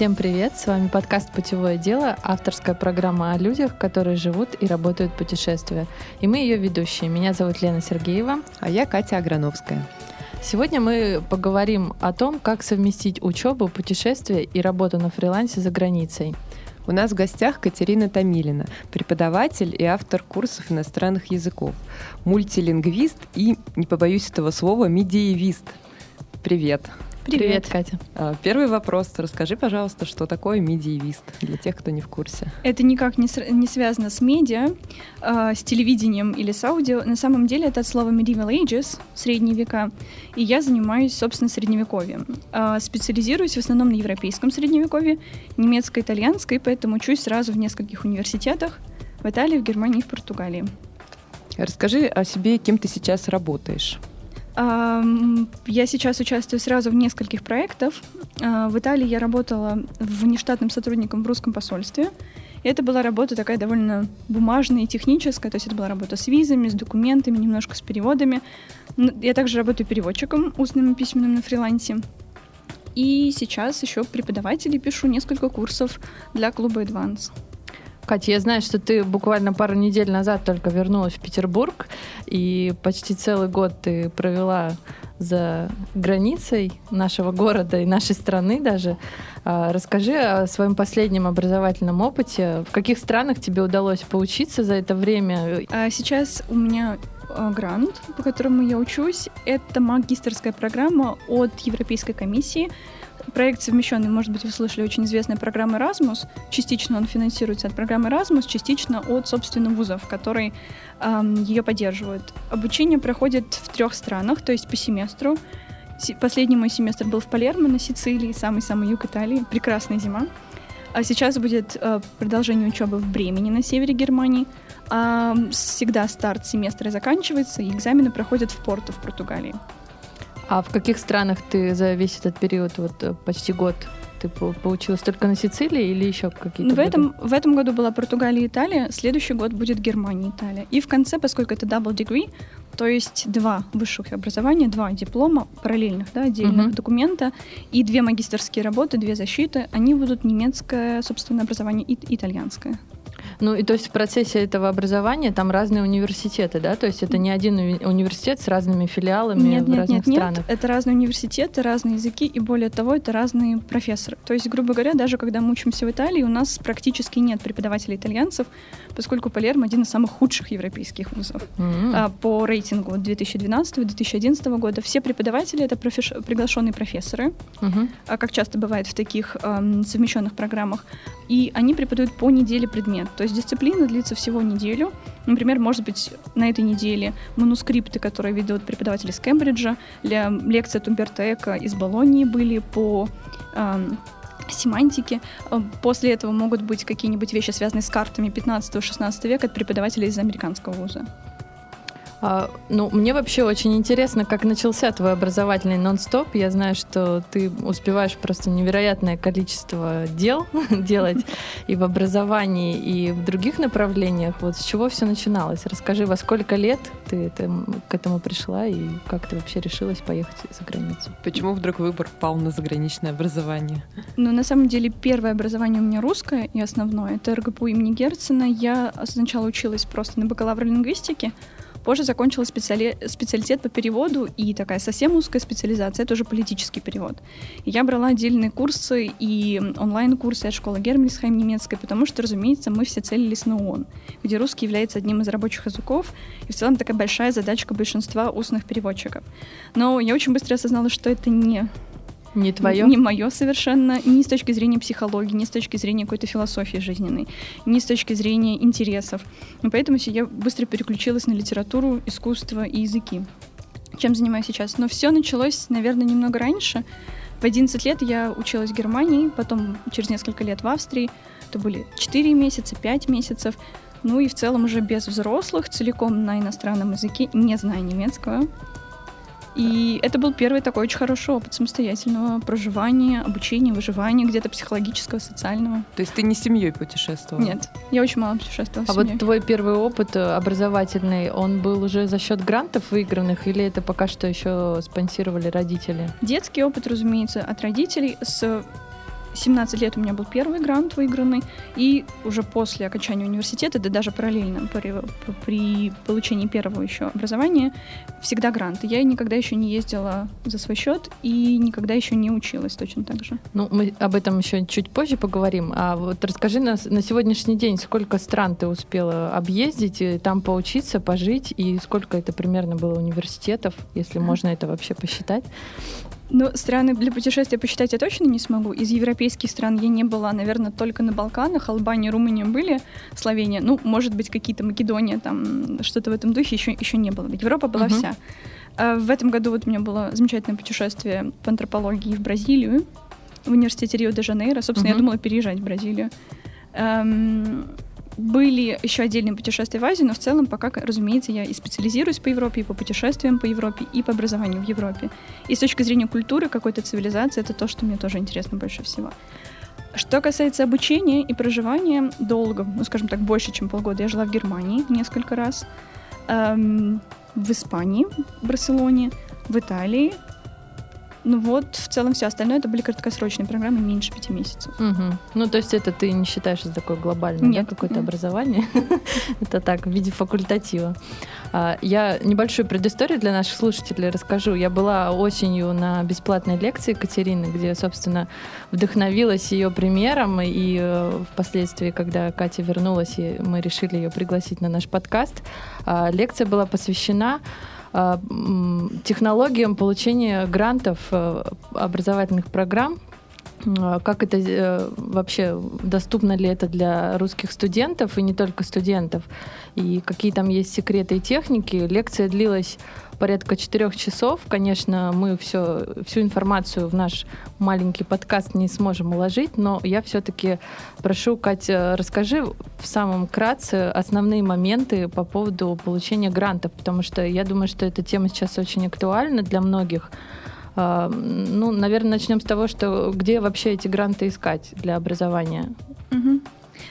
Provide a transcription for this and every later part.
Всем привет! С вами подкаст «Путевое дело», авторская программа о людях, которые живут и работают путешествия. И мы ее ведущие. Меня зовут Лена Сергеева. А я Катя Аграновская. Сегодня мы поговорим о том, как совместить учебу, путешествия и работу на фрилансе за границей. У нас в гостях Катерина Томилина, преподаватель и автор курсов иностранных языков, мультилингвист и, не побоюсь этого слова, медиевист. Привет! Привет, Привет Катя. А, первый вопрос. Расскажи, пожалуйста, что такое медиевист для тех, кто не в курсе. Это никак не, не связано с медиа, э, с телевидением или с аудио. На самом деле это от слова medieval ages, средние века. И я занимаюсь, собственно, средневековьем. Э, специализируюсь в основном на европейском средневековье, немецко-итальянской, поэтому учусь сразу в нескольких университетах в Италии, в Германии и в Португалии. Расскажи о себе, кем ты сейчас работаешь. Я сейчас участвую сразу в нескольких проектах. А, в Италии я работала внештатным сотрудником в русском посольстве. И это была работа такая довольно бумажная и техническая, то есть это была работа с визами, с документами, немножко с переводами. Я также работаю переводчиком устным и письменным на фрилансе. И сейчас еще преподаватель и пишу несколько курсов для клуба Advance. Катя, я знаю, что ты буквально пару недель назад только вернулась в Петербург, и почти целый год ты провела за границей нашего города и нашей страны даже. А, расскажи о своем последнем образовательном опыте. В каких странах тебе удалось поучиться за это время? А, сейчас у меня а, грант, по которому я учусь. Это магистрская программа от Европейской комиссии Проект совмещенный, может быть, вы слышали, очень известная программа Erasmus. Частично он финансируется от программы Erasmus, частично от, собственно, вузов, которые эм, ее поддерживают. Обучение проходит в трех странах, то есть по семестру. Последний мой семестр был в Палермо на Сицилии, самый-самый юг Италии. Прекрасная зима. А сейчас будет э, продолжение учебы в Бремени на севере Германии. А всегда старт семестра заканчивается, и экзамены проходят в Порту в Португалии. А в каких странах ты за весь этот период, вот э, почти год, ты поучилась только на Сицилии или еще какие-то? В этом, в этом году была Португалия и Италия, следующий год будет Германия и Италия. И в конце, поскольку это double degree, то есть два высших образования, два диплома параллельных, да, отдельных uh-huh. документа и две магистрские работы, две защиты, они будут немецкое, собственное образование и итальянское. Ну и то есть в процессе этого образования там разные университеты, да? То есть это не один уни- университет с разными филиалами нет, в нет, разных нет, странах? Нет, это разные университеты, разные языки, и более того, это разные профессоры. То есть, грубо говоря, даже когда мы учимся в Италии, у нас практически нет преподавателей итальянцев, поскольку Палермо один из самых худших европейских вузов. Mm-hmm. А, по рейтингу 2012-2011 года все преподаватели — это профеш... приглашенные профессоры, mm-hmm. а, как часто бывает в таких эм, совмещенных программах, и они преподают по неделе предмет. То есть дисциплина длится всего неделю. Например, может быть, на этой неделе манускрипты, которые ведут преподаватели из Кембриджа, лекция от Умберто из Болонии были по э, семантике. После этого могут быть какие-нибудь вещи, связанные с картами 15-16 века от преподавателей из американского вуза. А, ну, мне вообще очень интересно, как начался твой образовательный нон-стоп. Я знаю, что ты успеваешь просто невероятное количество дел делать и в образовании, и в других направлениях. Вот с чего все начиналось? Расскажи, во сколько лет ты это, к этому пришла и как ты вообще решилась поехать за границу? Почему вдруг выбор пал на заграничное образование? Ну, на самом деле, первое образование у меня русское и основное. Это РГПУ имени Герцена. Я сначала училась просто на бакалавре лингвистики, Позже закончила специали... специалитет по переводу и такая совсем узкая специализация, это уже политический перевод. Я брала отдельные курсы и онлайн-курсы от школы Гермельсхайм немецкой, потому что, разумеется, мы все целились на ООН, где русский является одним из рабочих языков, и в целом такая большая задачка большинства устных переводчиков. Но я очень быстро осознала, что это не не твое? Не мое совершенно, ни с точки зрения психологии, ни с точки зрения какой-то философии жизненной, ни с точки зрения интересов. И поэтому я быстро переключилась на литературу, искусство и языки. Чем занимаюсь сейчас? Но все началось, наверное, немного раньше. В 11 лет я училась в Германии, потом через несколько лет в Австрии. Это были 4 месяца, 5 месяцев. Ну и в целом уже без взрослых, целиком на иностранном языке, не зная немецкого. И это был первый такой очень хороший опыт самостоятельного проживания, обучения, выживания, где-то психологического, социального. То есть ты не с семьей путешествовала? Нет, я очень мало путешествовала А вот твой первый опыт э, образовательный, он был уже за счет грантов выигранных или это пока что еще спонсировали родители? Детский опыт, разумеется, от родителей. С 17 лет у меня был первый грант выигранный, и уже после окончания университета, да даже параллельно при, при получении первого еще образования, всегда гранты. Я никогда еще не ездила за свой счет и никогда еще не училась точно так же. Ну, мы об этом еще чуть позже поговорим. А вот расскажи нас на сегодняшний день, сколько стран ты успела объездить, и там поучиться, пожить, и сколько это примерно было университетов, если можно это вообще посчитать? Ну, страны для путешествия посчитать я точно не смогу. Из европейских стран я не была, наверное, только на Балканах. Албания, Румыния были, Словения. Ну, может быть, какие-то Македония, там что-то в этом духе еще, еще не было. Европа была Мгм. вся. А в этом году вот у меня было замечательное путешествие по антропологии в Бразилию, в университете Рио-де-Жанейро. Собственно, я Мгм. думала переезжать в Бразилию. Эм, были еще отдельные путешествия в Азию, но в целом пока, разумеется, я и специализируюсь по Европе, и по путешествиям по Европе, и по образованию в Европе. И с точки зрения культуры, какой-то цивилизации, это то, что мне тоже интересно больше всего. Что касается обучения и проживания, долго, ну, скажем так, больше, чем полгода, я жила в Германии несколько раз, эм, в Испании, в Барселоне, в Италии. Ну вот, в целом все остальное это были краткосрочные программы, меньше пяти месяцев. Мгм. Ну, то есть это ты не считаешь за такое глобальное, Нет, да, какое-то нет. образование? это так, в виде факультатива. А, Я небольшую предысторию для наших слушателей расскажу. Я была осенью на бесплатной лекции Катерины, где, собственно, вдохновилась ее примером, и э, впоследствии, когда Катя вернулась, и мы решили ее пригласить на наш подкаст, а, лекция была посвящена технологиям получения грантов э, образовательных программ а, как это э, вообще доступно ли это для русских студентов и не только студентов, и какие там есть секреты и техники. Лекция длилась порядка четырех часов. Конечно, мы все, всю информацию в наш маленький подкаст не сможем уложить, но я все-таки прошу, Катя, расскажи в самом кратце основные моменты по поводу получения грантов, потому что я думаю, что эта тема сейчас очень актуальна для многих. А, Ну, наверное, начнем с того, что где вообще эти гранты искать для образования? Мгм.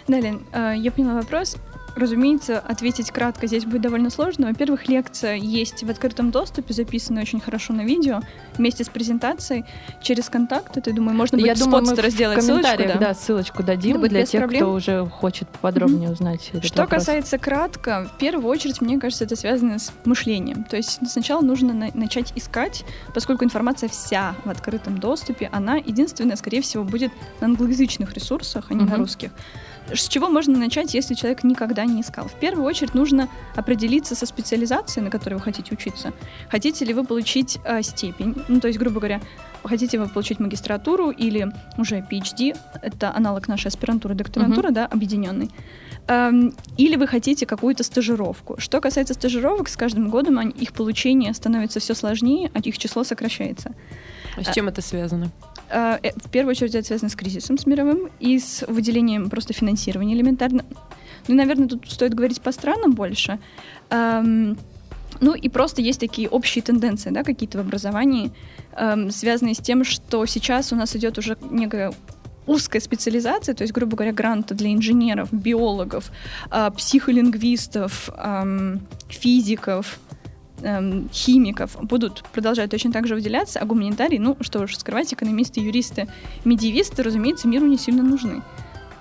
Далее, э, я поняла вопрос. Разумеется, ответить кратко здесь будет довольно сложно. Во-первых, лекция есть в открытом доступе, записанная очень хорошо на видео, вместе с презентацией через контакты. Ты думаю, можно будет Я думаю, мы подстера в сделать ссылочку, да. да, ссылочку дадим будет для тех, проблем. кто уже хочет поподробнее узнать этот Что вопрос. касается кратко, в первую очередь, мне кажется, это связано с мышлением. То есть сначала нужно на- начать искать, поскольку информация вся в открытом доступе, она единственная, скорее всего, будет на англоязычных ресурсах, а не на Мгм. русских. С чего можно начать, если человек никогда не искал? В первую очередь нужно определиться со специализацией, на которой вы хотите учиться. Хотите ли вы получить э, степень, ну то есть, грубо говоря, хотите вы получить магистратуру или уже PhD, это аналог нашей аспирантуры, докторантуры, да, объединенный. Эм, Или вы хотите какую-то стажировку. Что касается стажировок, с каждым годом они- их получение становится все сложнее, а их число сокращается. А с чем это связано? Э, э, В первую очередь это связано с кризисом, с мировым, и с выделением просто финансирования элементарно. Ну, наверное, тут стоит говорить по странам больше. Эм, Ну и просто есть такие общие тенденции, да, какие-то в образовании, эм, связанные с тем, что сейчас у нас идет уже некая узкая специализация, то есть, грубо говоря, гранты для инженеров, биологов, э, психолингвистов, эм, физиков, эм, химиков будут продолжать точно так же выделяться, а гуманитарии, ну, что уж скрывать, экономисты, юристы, медиевисты, разумеется, миру не сильно нужны.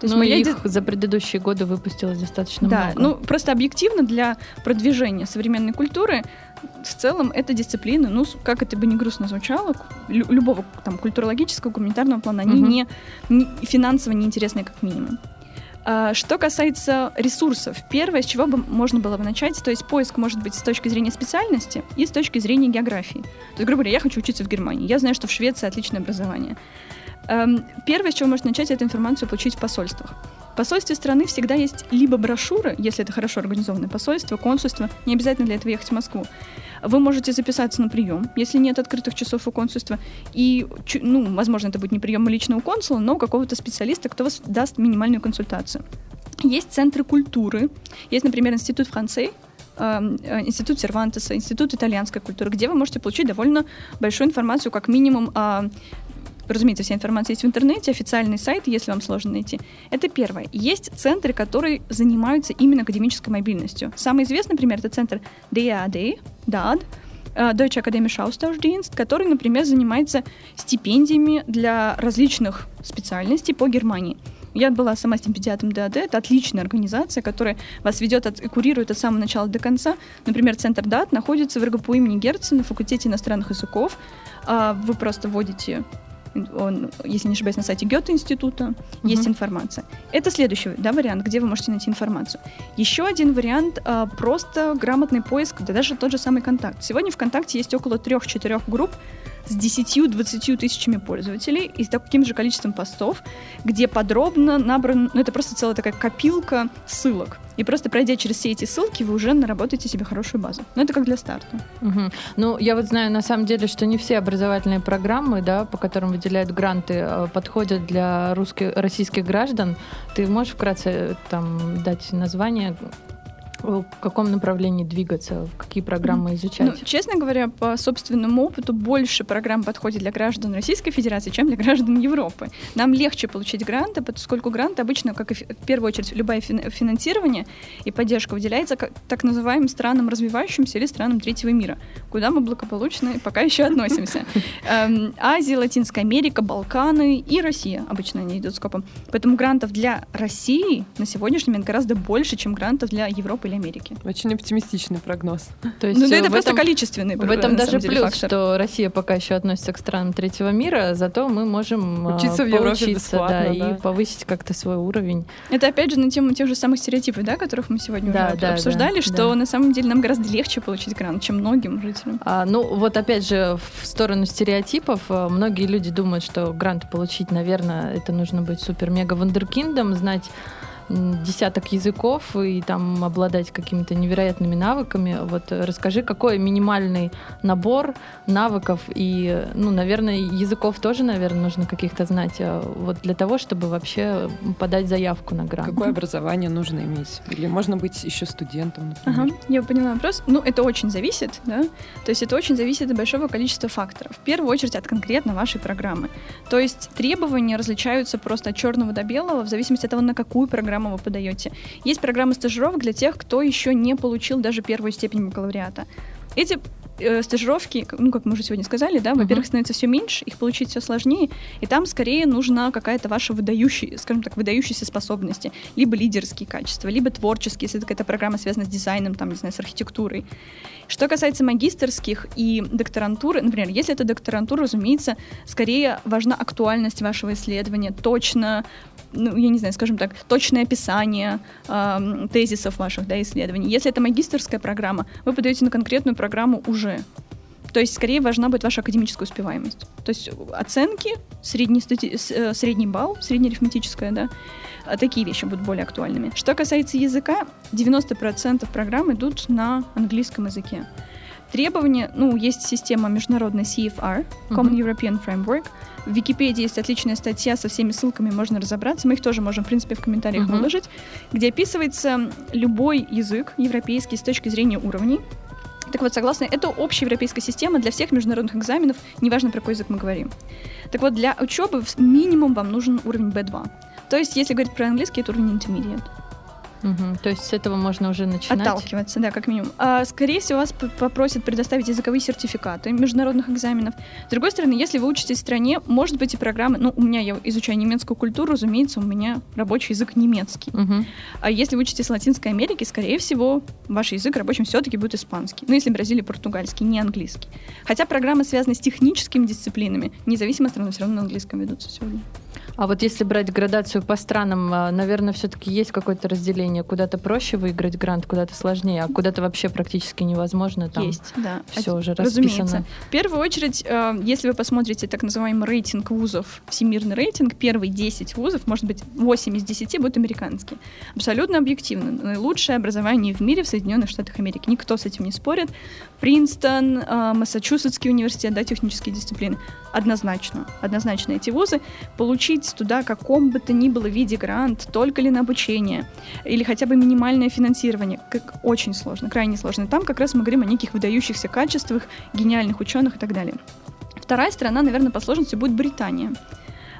То есть ну, моя их за предыдущие годы выпустилось достаточно да, много. ну просто объективно для продвижения современной культуры в целом эта дисциплина, ну, как это бы не грустно звучало, любого там культурологического, гуманитарного плана, они Мгм. не, не- финансово неинтересны как минимум. А, Что касается ресурсов, первое, с чего бы можно было бы начать, то есть поиск может быть с точки зрения специальности и с точки зрения географии. То есть, грубо говоря, я хочу учиться в Германии, я знаю, что в Швеции отличное образование. Эм, Первое, с чего можно начать, это информацию получить в посольствах. В посольстве страны всегда есть либо брошюры, если это хорошо организованное посольство, консульство, не обязательно для этого ехать в Москву. Вы можете записаться на прием, если нет открытых часов у консульства, и, ну, возможно, это будет не прием личного консула, но у какого-то специалиста, кто вас даст минимальную консультацию. Есть центры культуры, есть, например, Институт Францей, э, э, Институт Сервантеса, Институт итальянской культуры, где вы можете получить довольно большую информацию, как минимум, о Разумеется, вся информация есть в интернете, официальный сайт, если вам сложно найти. Это первое. Есть центры, которые занимаются именно академической мобильностью. Самый известный, например, это центр DAD, DAD, э, Deutsche Akademische Austauschdienst, который, например, занимается стипендиями для различных специальностей по Германии. Я была сама стипендиатом ДАД. Это отличная организация, которая вас ведет от, курирует от самого начала до конца. Например, центр ДАД находится в РГПУ имени Герца на факультете иностранных языков. А, вы просто вводите он, если не ошибаюсь, на сайте Гёте-института угу. есть информация. Это следующий да, вариант, где вы можете найти информацию. Еще один вариант а, просто грамотный поиск, да даже тот же самый контакт. Сегодня ВКонтакте есть около 3-4 групп, с 10-20 тысячами пользователей и с таким же количеством постов, где подробно набран, ну это просто целая такая копилка ссылок. И просто пройдя через все эти ссылки, вы уже наработаете себе хорошую базу. Но это как для старта. Угу. Ну, я вот знаю на самом деле, что не все образовательные программы, да, по которым выделяют гранты, э, подходят для русских, российских граждан. Ты можешь вкратце э, там дать название в каком направлении двигаться, какие программы изучать? Ну, честно говоря, по собственному опыту больше программ подходит для граждан Российской Федерации, чем для граждан Европы. Нам легче получить гранты, поскольку грант обычно, как и в первую очередь, любое финансирование и поддержка выделяется как, так называемым странам развивающимся или странам третьего мира, куда мы благополучно пока еще относимся. Эм, Азия, Латинская Америка, Балканы и Россия обычно они идут скопом. Поэтому грантов для России на сегодняшний момент гораздо больше, чем грантов для Европы или Америки. Очень оптимистичный прогноз. То есть, ну, да, это просто этом, количественный В этом даже деле, плюс, фактор. что Россия пока еще относится к странам третьего мира, зато мы можем а, учиться в Европе бесплатно, да, да. и повысить как-то свой уровень. Это опять же на тему тех же самых стереотипов, да, которых мы сегодня да, уже да, обсуждали, да, что да. на самом деле нам гораздо легче получить грант, чем многим жителям. А, ну вот опять же в сторону стереотипов, а, многие люди думают, что грант получить, наверное, это нужно быть супер-мега вундеркиндом, знать десяток языков и там обладать какими-то невероятными навыками. Вот расскажи, какой минимальный набор навыков и, ну, наверное, языков тоже, наверное, нужно каких-то знать а вот для того, чтобы вообще подать заявку на грант. Какое образование нужно иметь? Или можно быть еще студентом, например? Ага, я поняла вопрос. Ну, это очень зависит, да? То есть это очень зависит от большого количества факторов. В первую очередь от конкретно вашей программы. То есть требования различаются просто от черного до белого в зависимости от того, на какую программу программу вы подаете. Есть программа стажировок для тех, кто еще не получил даже первую степень бакалавриата. Эти э, стажировки, ну, как мы уже сегодня сказали, да, во-первых, uh-huh. становится все меньше, их получить все сложнее, и там скорее нужна какая-то ваша выдающая, скажем так, выдающиеся способности, либо лидерские качества, либо творческие, если какая-то программа связана с дизайном, там, не знаю, с архитектурой. Что касается магистрских и докторантуры, например, если это докторантура, разумеется, скорее важна актуальность вашего исследования, точно ну, я не знаю, скажем так, точное описание э, тезисов ваших да, исследований. Если это магистрская программа, вы подаете на конкретную программу уже. То есть, скорее, важна будет ваша академическая успеваемость. То есть, оценки, средний, стати... Э, средний балл, среднеарифметическая, да, а такие вещи будут более актуальными. Что касается языка, 90% программ идут на английском языке. Требования, ну, есть система международная CFR, Common uh-huh. European Framework. В Википедии есть отличная статья со всеми ссылками, можно разобраться. Мы их тоже можем, в принципе, в комментариях uh-huh. выложить, где описывается любой язык европейский с точки зрения уровней. Так вот, согласно, это общая европейская система для всех международных экзаменов, неважно, про какой язык мы говорим. Так вот, для учебы минимум вам нужен уровень B2. То есть, если говорить про английский, это уровень intermediate. Угу, то есть с этого можно уже начинать? Отталкиваться, да, как минимум. А, скорее всего, вас попросят предоставить языковые сертификаты международных экзаменов. С другой стороны, если вы учитесь в стране, может быть и программы... Ну, у меня, я изучаю немецкую культуру, разумеется, у меня рабочий язык немецкий. Угу. А если вы учитесь в Латинской Америке, скорее всего, ваш язык рабочим все-таки будет испанский. Ну, если Бразилия, португальский, не английский. Хотя программы связаны с техническими дисциплинами, независимо от страны, все равно на английском ведутся сегодня. А вот если брать градацию по странам, а, наверное, все-таки есть какое-то разделение. Куда-то проще выиграть грант, куда-то сложнее, а куда-то вообще практически невозможно. Там есть, да. Все уже расписано. Разумеется. В первую очередь, а, если вы посмотрите так называемый рейтинг вузов, всемирный рейтинг, первые 10 вузов, может быть, 8 из 10 будут американские. Абсолютно объективно. Наилучшее образование в мире в Соединенных Штатах Америки. Никто с этим не спорит. Принстон, а, Массачусетский университет, да, технические дисциплины. Однозначно. Однозначно эти вузы. Получить получить туда каком бы то ни было виде грант, только ли на обучение, или хотя бы минимальное финансирование, как очень сложно, крайне сложно. Там как раз мы говорим о неких выдающихся качествах, гениальных ученых и так далее. Вторая страна, наверное, по сложности будет Британия.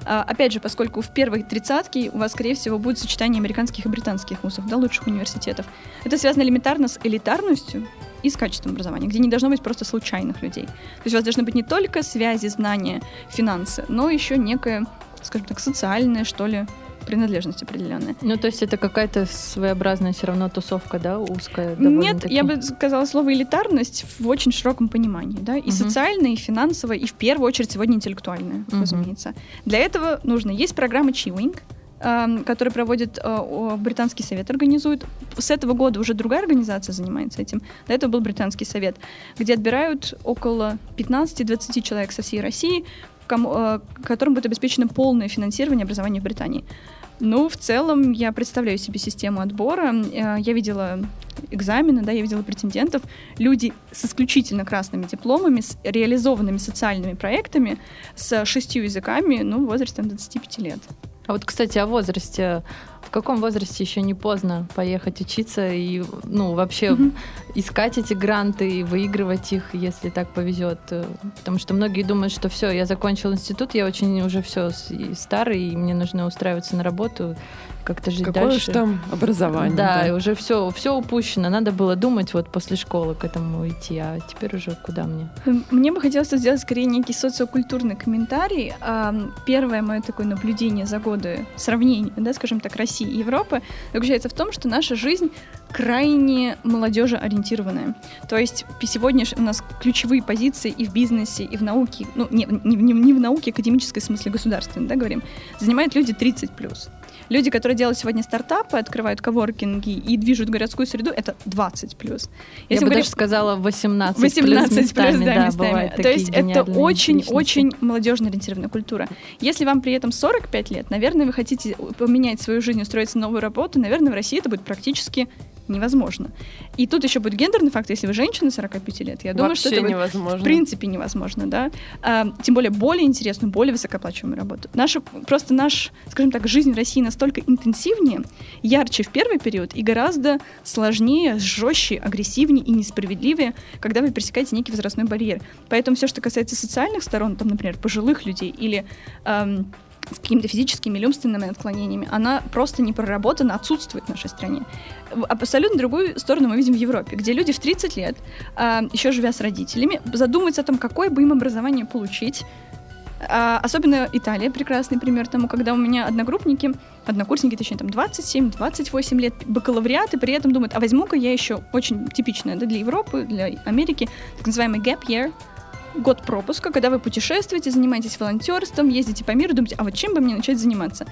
А, опять же, поскольку в первой тридцатке у вас, скорее всего, будет сочетание американских и британских вузов, да, лучших университетов. Это связано элементарно с элитарностью и с качеством образования, где не должно быть просто случайных людей. То есть у вас должны быть не только связи, знания, финансы, но еще некое, скажем так, социальное, что ли, принадлежность определенная. Ну, то есть это какая-то своеобразная все равно тусовка, да, узкая? Нет, я бы сказала слово элитарность в очень широком понимании, да, и угу. социальная, и финансовая, и в первую очередь сегодня интеллектуальная, угу. разумеется. Для этого нужно, есть программа Чивинг, который проводит э, британский совет, организует. С этого года уже другая организация занимается этим. До этого был британский совет, где отбирают около 15-20 человек со всей России, кому, э, которым будет обеспечено полное финансирование образования в Британии. Ну, в целом, я представляю себе систему отбора. Э, я видела экзамены, да, я видела претендентов. Люди с исключительно красными дипломами, с реализованными социальными проектами, с шестью языками, ну, в возрасте 25 лет. А вот, кстати, о возрасте. В каком возрасте еще не поздно поехать учиться и, ну, вообще mm-hmm. искать эти гранты и выигрывать их, если так повезет? Потому что многие думают, что все, я закончил институт, я очень уже все старый, и мне нужно устраиваться на работу как-то жить Какое дальше. Какое там образование. Да, да, и уже все, все упущено. Надо было думать вот после школы к этому идти, а теперь уже куда мне? Мне бы хотелось сделать скорее некий социокультурный комментарий. Первое мое такое наблюдение за годы сравнения, да, скажем так, России и Европы заключается в том, что наша жизнь крайне молодежеориентированная. То есть сегодня у нас ключевые позиции и в бизнесе, и в науке, ну, не, не, не, в науке академической смысле государственной, да, говорим, занимают люди 30+. Люди, которые делают сегодня стартапы, открывают коворкинги и движут городскую среду, это 20 плюс. Если Я бы говорим, даже сказала 18 18 плюс, местами, плюс да, да местами. То есть это очень-очень молодежно ориентированная культура. Если вам при этом 45 лет, наверное, вы хотите поменять свою жизнь, устроиться на новую работу, наверное, в России это будет практически невозможно. И тут еще будет гендерный факт, если вы женщина 45 лет, я думаю, Вообще что это невозможно. в принципе невозможно, да. А, тем более более интересную, более высокооплачиваемую работу. Наша, просто наш, скажем так, жизнь в России настолько интенсивнее, ярче в первый период и гораздо сложнее, жестче, агрессивнее и несправедливее, когда вы пересекаете некий возрастной барьер. Поэтому все, что касается социальных сторон, там, например, пожилых людей или эм, с какими-то физическими или умственными отклонениями, она просто не проработана, отсутствует в нашей стране. Абсолютно другую сторону мы видим в Европе, где люди в 30 лет, а, еще живя с родителями, задумываются о том, какое бы им образование получить, а, особенно Италия прекрасный пример тому, когда у меня одногруппники, однокурсники, точнее, там 27-28 лет бакалавриат, и при этом думают, а возьму-ка я еще очень типичное да, для Европы, для Америки, так называемый gap year, год пропуска, когда вы путешествуете, занимаетесь волонтерством, ездите по миру, думаете, а вот чем бы мне начать заниматься?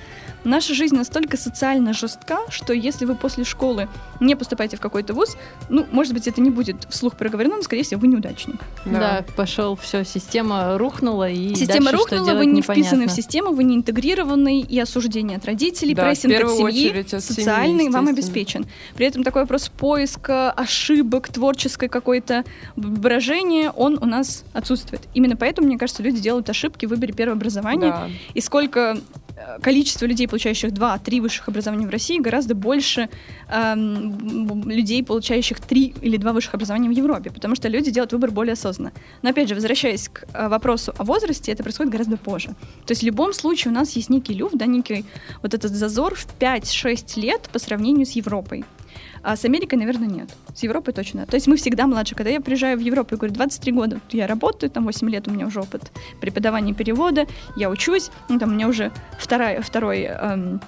Наша жизнь настолько социально жестка, что если вы после школы не поступаете в какой-то вуз, ну, может быть, это не будет вслух проговорено, но, скорее всего, вы неудачник. Да, да пошел, все, система рухнула, и Система дальше, рухнула, вы не непонятно. вписаны в систему, вы не интегрированы, и осуждение от родителей, да, прессинг от семьи, от социальный семьи, вам обеспечен. При этом такой вопрос поиска, ошибок, творческой какой-то выражения, он у нас отсутствует отсутствует. Именно поэтому, мне кажется, люди делают ошибки в выборе первого образования. Да. И сколько э, количество людей, получающих два-три высших образования в России, гораздо больше эм, людей, получающих три или два высших образования в Европе, потому что люди делают выбор более осознанно. Но опять же, возвращаясь к э, вопросу о возрасте, это происходит гораздо позже. То есть в любом случае у нас есть некий люфт, да, некий вот этот зазор в 5-6 лет по сравнению с Европой. А с Америкой, наверное, нет. С Европой точно. То есть мы всегда младше. Когда я приезжаю в Европу, я говорю, 23 года, я работаю, там 8 лет у меня уже опыт преподавания перевода, я учусь, ну, там у меня уже вторая, второй эм,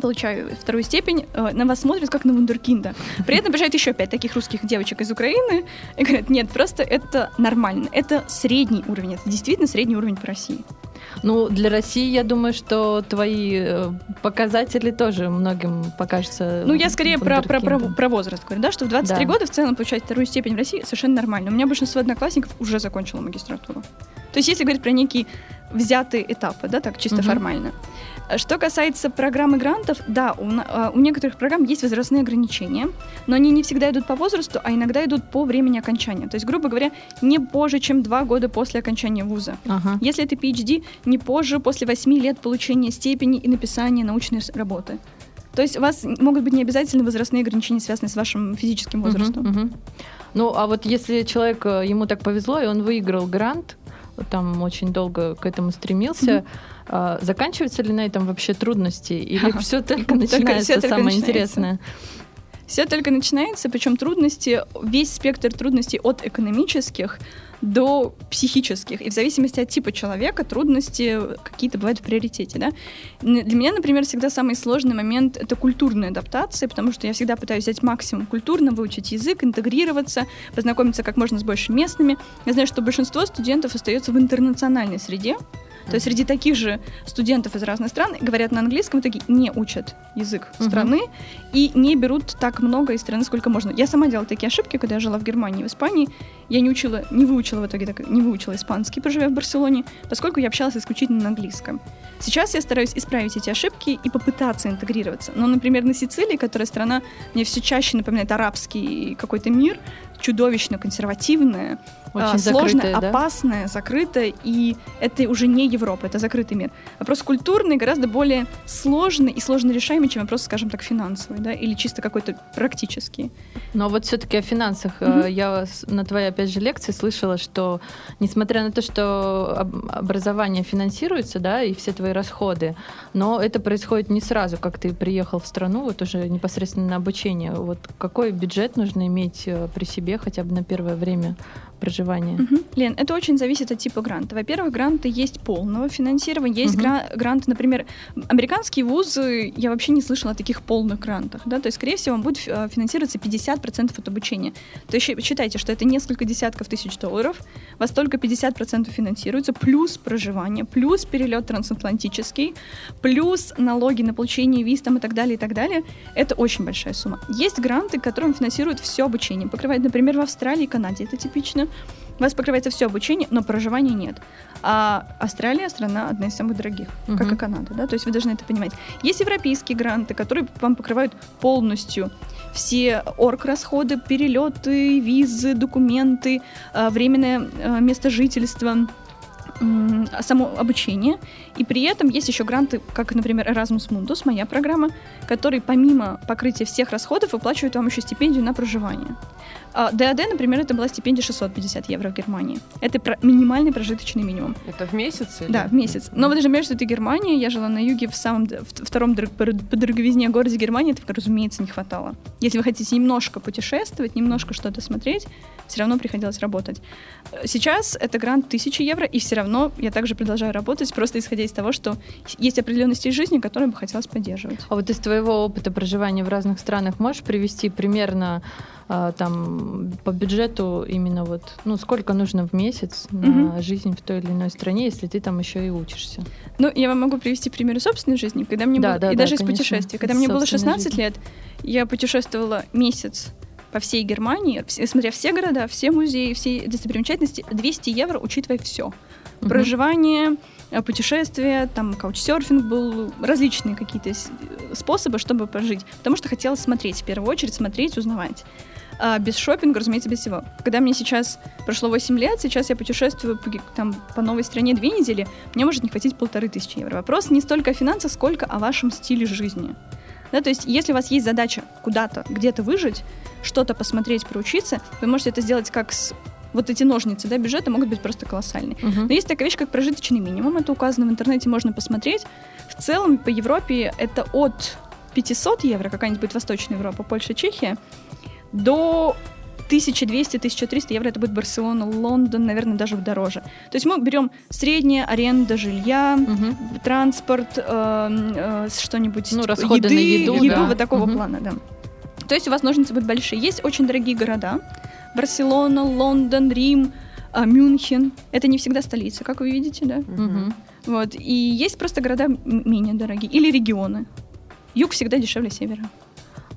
получаю вторую степень, э, на вас смотрят как на вундеркинда. При этом приезжает еще пять таких русских девочек из Украины и говорят, нет, просто это нормально, это средний уровень, это действительно средний уровень по России. Ну, для России, я думаю, что твои э, показатели тоже многим покажутся. Ну, я скорее про, про, про, про возраст говорю, да, что в 23 да. года в целом получать вторую степень в России совершенно нормально. У меня большинство одноклассников уже закончило магистратуру. То есть, если говорить про некие взятые этапы, да, так чисто угу. формально. Что касается программы грантов, да, у, а, у некоторых программ есть возрастные ограничения, но они не всегда идут по возрасту, а иногда идут по времени окончания. То есть, грубо говоря, не позже, чем два года после окончания вуза. Ага. Если это PhD, не позже, после 8 лет получения степени и написания научной работы. То есть у вас могут быть не обязательно возрастные ограничения, связанные с вашим физическим возрастом. мгм. Ну, а вот если человек, э, ему так повезло, и он выиграл грант, там очень долго к этому стремился, а, заканчиваются ли на этом вообще трудности? Или все только начинается только самое начинается. интересное? Все только начинается, причем трудности, весь спектр трудностей от экономических до психических. И в зависимости от типа человека трудности какие-то бывают в приоритете. Да? Для меня, например, всегда самый сложный момент — это культурная адаптация, потому что я всегда пытаюсь взять максимум культурно, выучить язык, интегрироваться, познакомиться как можно с больше местными. Я знаю, что большинство студентов остается в интернациональной среде, то есть среди таких же студентов из разных стран говорят на английском, итоге не учат язык Мгм. страны и не берут так много из страны, сколько можно. Я сама делала такие ошибки, когда я жила в Германии и в Испании. Я не учила, не выучила в итоге, так, не выучила испанский, проживя в Барселоне, поскольку я общалась исключительно на английском. Сейчас я стараюсь исправить эти ошибки и попытаться интегрироваться. Но, например, на Сицилии, которая страна мне все чаще напоминает арабский какой-то мир, чудовищно консервативная, Очень а, сложная, закрытая, да? закрытая, и это уже не Европа, это закрытый мир. Вопрос культурный гораздо более сложный и сложно решаемый, чем вопрос, скажем так, финансовый, да, или чисто какой-то практический. Но вот все-таки о финансах. Э, Я на твоей, опять же, лекции слышала, что несмотря на то, что об- образование финансируется, да, и все твои расходы, но это происходит не сразу, как ты приехал в страну, вот уже непосредственно на обучение. Вот какой бюджет нужно иметь э, при себе хотя бы на первое время проживания? Мгм. Лен, это очень зависит от типа гранта. Во-первых, гранты есть полного финансирования, есть гра- гранты, например, американские вузы, я вообще не слышала о таких полных грантах, да, то есть, скорее всего, вам будет э, финансироваться 50% от обучения. То есть, считайте, что это несколько десятков тысяч долларов, вас только 50% финансируется, плюс проживание, плюс перелет трансатлантический, плюс налоги на получение виз там и так далее, и так далее. Это очень большая сумма. Есть гранты, которым финансируют все обучение. Покрывает, например, в Австралии и Канаде, это типично. У вас покрывается все обучение, но проживания нет. А Австралия страна одна из самых дорогих, как Мгм. и Канада, да, то есть вы должны это понимать. Есть европейские гранты, которые вам покрывают полностью все орг-расходы, перелеты, визы, документы, а, временное а, место жительства, само обучение. И при этом есть еще гранты, как, например, Erasmus Mundus, моя программа, который помимо покрытия всех расходов выплачивает вам еще стипендию на проживание. А ДАД, например, это была стипендия 650 евро в Германии. Это про- минимальный прожиточный минимум. Это в месяц? или? Да, в месяц. Но вы даже понимаете, что это Германия. Я жила на юге в самом в втором дор- по дороговизне городе Германии. Это, разумеется, не хватало. Если вы хотите немножко путешествовать, немножко что-то смотреть, все равно приходилось работать. Сейчас это грант 1000 евро, и все равно я также продолжаю работать, просто исходя из того, что есть определенный стиль жизни, который бы хотелось поддерживать. А вот из твоего опыта проживания в разных странах можешь привести примерно а, там по бюджету именно вот, ну, сколько нужно в месяц на Мгм. жизнь в той или иной стране, если ты там еще и учишься? Ну, я вам могу привести примеры собственной жизни, когда мне Да, было, да, и да, даже из конечно, путешествий. Когда из мне было собственной 16 жизни. лет, я путешествовала месяц по всей Германии, смотря все города, все музеи, все достопримечательности, 200 евро, учитывая все. Мгм. Проживание, э, путешествия, там каучсерфинг был, различные какие-то с- способы, чтобы пожить. Потому что хотелось смотреть, в первую очередь смотреть, узнавать. А без шопинга, разумеется, без всего. Когда мне сейчас прошло 8 лет, сейчас я путешествую по, там, по новой стране две недели, мне может не хватить полторы тысячи евро. Вопрос не столько о финансах, сколько о вашем стиле жизни. Да, то есть, если у вас есть задача куда-то, где-то выжить, что-то посмотреть, проучиться, вы можете это сделать как с вот эти ножницы, да, бюджеты могут быть просто колоссальные. Мгм. Но есть такая вещь, как прожиточный минимум. Это указано в интернете, можно посмотреть. В целом по Европе это от 500 евро, какая-нибудь будет Восточная Европа, Польша, Чехия, до 1200-1300 евро это будет Барселона, Лондон, наверное, даже дороже. То есть мы берем средняя аренда жилья, Мгм. транспорт, эм, э, что-нибудь, Ну, типа расходы на еду, да. вот такого Мгм. плана, да. То есть у вас ножницы будут большие. Есть очень дорогие города. Барселона, Лондон, Рим, а, Мюнхен. Это не всегда столица, как вы видите, да? Мгм. Вот. И есть просто города менее дорогие. Или регионы. Юг всегда дешевле севера.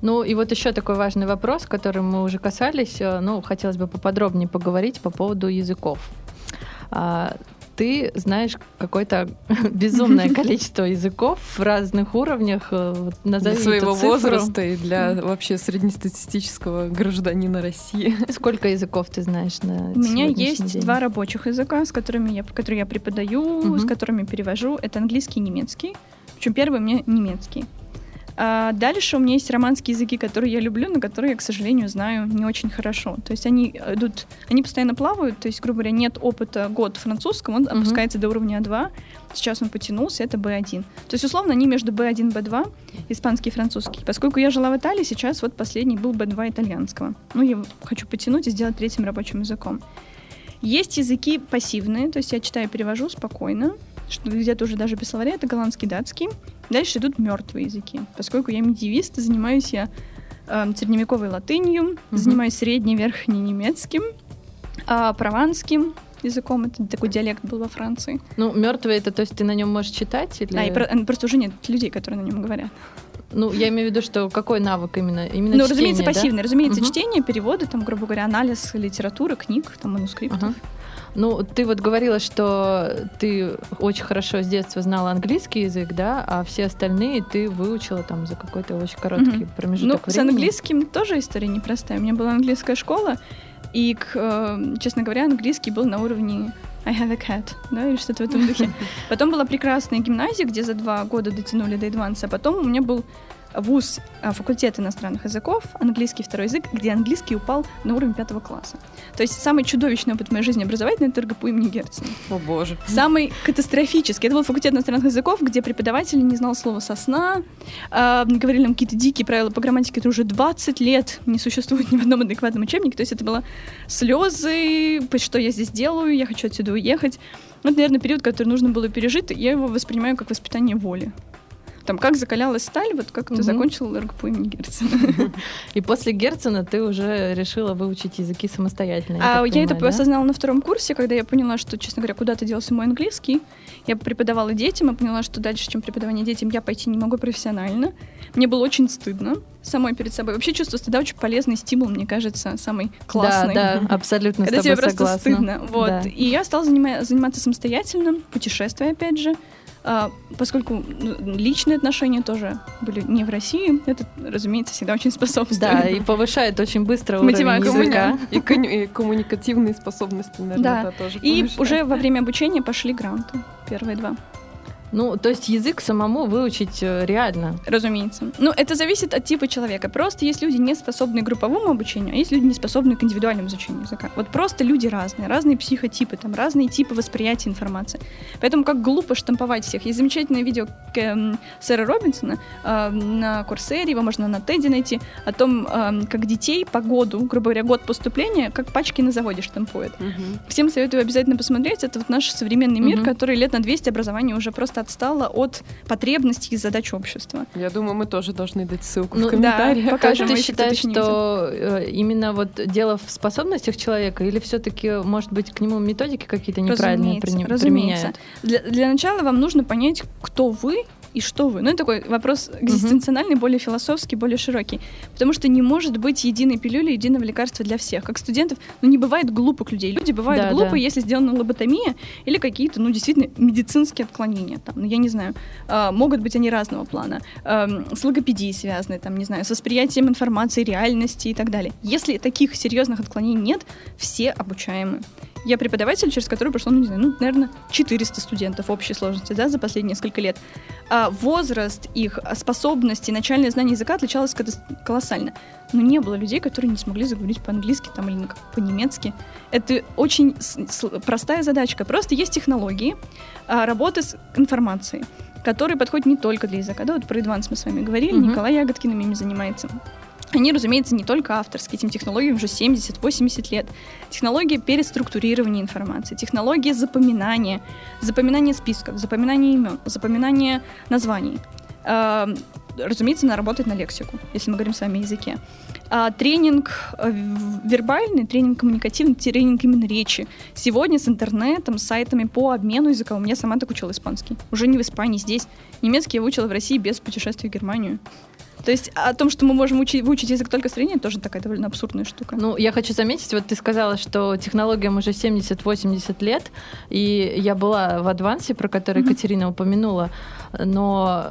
Ну и вот еще такой важный вопрос, которым мы уже касались. э, Ну, хотелось бы поподробнее поговорить по поводу языков. А, ты знаешь какое-то безумное количество языков в разных уровнях. э, Назови Для своего возраста и для вообще среднестатистического гражданина России. Сколько языков ты знаешь на У меня есть день? два рабочих языка, с которыми я, которые я преподаю, с которыми перевожу. Это английский и немецкий. Причем первый у меня немецкий. А дальше у меня есть романские языки, которые я люблю, но которые я, к сожалению, знаю не очень хорошо. То есть они идут, они постоянно плавают, то есть, грубо говоря, нет опыта год французском, он Мгм. опускается до уровня А2, сейчас он потянулся, это B1. То есть, условно, они между B1 и B2, испанский и французский. Поскольку я жила в Италии, сейчас вот последний был B2 итальянского. Ну, я хочу потянуть и сделать третьим рабочим языком. Есть языки пассивные, то есть я читаю и перевожу спокойно, что где-то уже даже без словаря, это голландский, датский. Дальше идут мертвые языки. Поскольку я медиевист, занимаюсь я э, средневековой латынью, занимаюсь средний верхний немецким, а, прованским языком, это такой диалект был во Франции. Ну, мертвый это, то есть ты на нем можешь читать? Или... Да, и про- э, просто уже нет людей, которые на нем говорят. Ну, я имею в виду, что какой навык именно? Именно ну, чтение, разумеется, да? пассивный. Разумеется, Мгм. чтение, переводы, там, грубо говоря, анализ литературы, книг, там, манускриптов. Ага. Ну, ты вот говорила, что ты очень хорошо с детства знала английский язык, да, а все остальные ты выучила там за какой-то очень короткий Мгм. промежуток Ну, с времени. английским тоже история непростая. У меня была английская школа, и, к, э, честно говоря, английский был на уровне I have a cat, да, или что-то в этом духе. Потом была прекрасная гимназия, где за два года дотянули до адванса, а потом у меня был вуз, а, факультет иностранных языков, английский второй язык, где английский упал на уровень пятого класса. То есть самый чудовищный опыт в моей жизни образовательный — это РГПУ имени Герцена. О боже. Самый катастрофический. Это был факультет иностранных языков, где преподаватель не знал слова «сосна», а, говорили нам какие-то дикие правила по грамматике, которые уже 20 лет не существуют ни в одном адекватном учебнике. То есть это было слезы, «По- что я здесь делаю, я хочу отсюда уехать. Ну, это, наверное, период, который нужно было пережить. Я его воспринимаю как воспитание воли. Там, как закалялась сталь, вот как ты закончил РГПУ имени Герцена. И после Герцена ты уже решила выучить языки самостоятельно. А я это понимаю, да? осознала на втором курсе, когда я поняла, что, честно говоря, куда-то делся мой английский. Я преподавала детям, и поняла, что дальше, чем преподавание детям, я пойти не могу профессионально. Мне было очень стыдно самой перед собой. Вообще чувство стыда очень полезный стимул, мне кажется, самый классный. Да, да, абсолютно Когда с тобой тебе просто стыдно. Вот. Да. И я стала занима- заниматься самостоятельно, путешествия, опять же. А, поскольку ну, личные отношения тоже были не в России, это, разумеется, всегда очень способствует. Да, и повышает очень быстро уровень языка. И, коммуникативные способности, наверное, Да. тоже И повышает. уже во время обучения пошли гранты. Первые два. Ну, то есть язык самому выучить э, реально. Разумеется. Ну, это зависит от типа человека. Просто есть люди, не способные к групповому обучению, а есть люди, не способные к индивидуальному изучению языка. Вот просто люди разные, разные психотипы, там, разные типы восприятия информации. Поэтому как глупо штамповать всех. Есть замечательное видео к, эм, Сэра Робинсона э, на Курсере, его можно на Теди найти, о том, эм, как детей по году, грубо говоря, год поступления, как пачки на заводе штампуют. Мгм. Всем советую обязательно посмотреть. Это вот наш современный мир, Мгм. который лет на 200 образования уже просто отстало от потребностей и задач общества. Я думаю, мы тоже должны дать ссылку Ну, в комментариях. да, покажем, ты считаешь, что э, именно вот дело в способностях человека, или все-таки, может быть, к нему методики какие-то неправильные Разумеется, прини- разумеется. применяют? Для, для начала вам нужно понять, кто вы и что вы. Ну, это такой вопрос экзистенциональный, более философский, более широкий. Потому что не может быть единой пилюли, единого лекарства для всех. Как студентов, ну, не бывает глупых людей. Люди бывают Да, глупые, да. если сделана лоботомия или какие-то, ну, действительно, медицинские отклонения. Там, ну, я не знаю. А, могут быть они разного плана. Ам, с логопедией связаны, там, не знаю, с восприятием информации, реальности и так далее. Если таких серьезных отклонений нет, все обучаемы. Я преподаватель, через который прошло, ну, не знаю, ну, наверное, 400 студентов общей сложности, да, за последние несколько лет. А возраст их, а, способности, начальное знание языка отличалось колоссально. Но не было людей, которые не смогли заговорить по-английски там, или по-немецки. Это очень простая задачка. Просто есть технологии а, работы с информацией, которые подходят не только для языка. Да, вот про адванс мы с вами говорили, Мгм. Николай Ягодкин ими занимается. Они, разумеется, не только авторские, этим технологиям уже 70-80 лет. Технология переструктурирования информации, технология запоминания, запоминания списков, запоминания имен, запоминания названий. А, разумеется, она работает на лексику, если мы говорим с вами о языке. А, тренинг э, вербальный, тренинг коммуникативный, тренинг именно речи. Сегодня с интернетом, с сайтами по обмену языковым. Я сама так учила испанский. Уже не в Испании, здесь. Немецкий я выучила в России без путешествия в Германию. То есть о том, что мы можем учить, выучить язык только с тоже такая довольно абсурдная штука. Ну, я хочу заметить, вот ты сказала, что технологиям уже 70-80 лет, и я была в адвансе, про который mm-hmm. Екатерина упомянула, но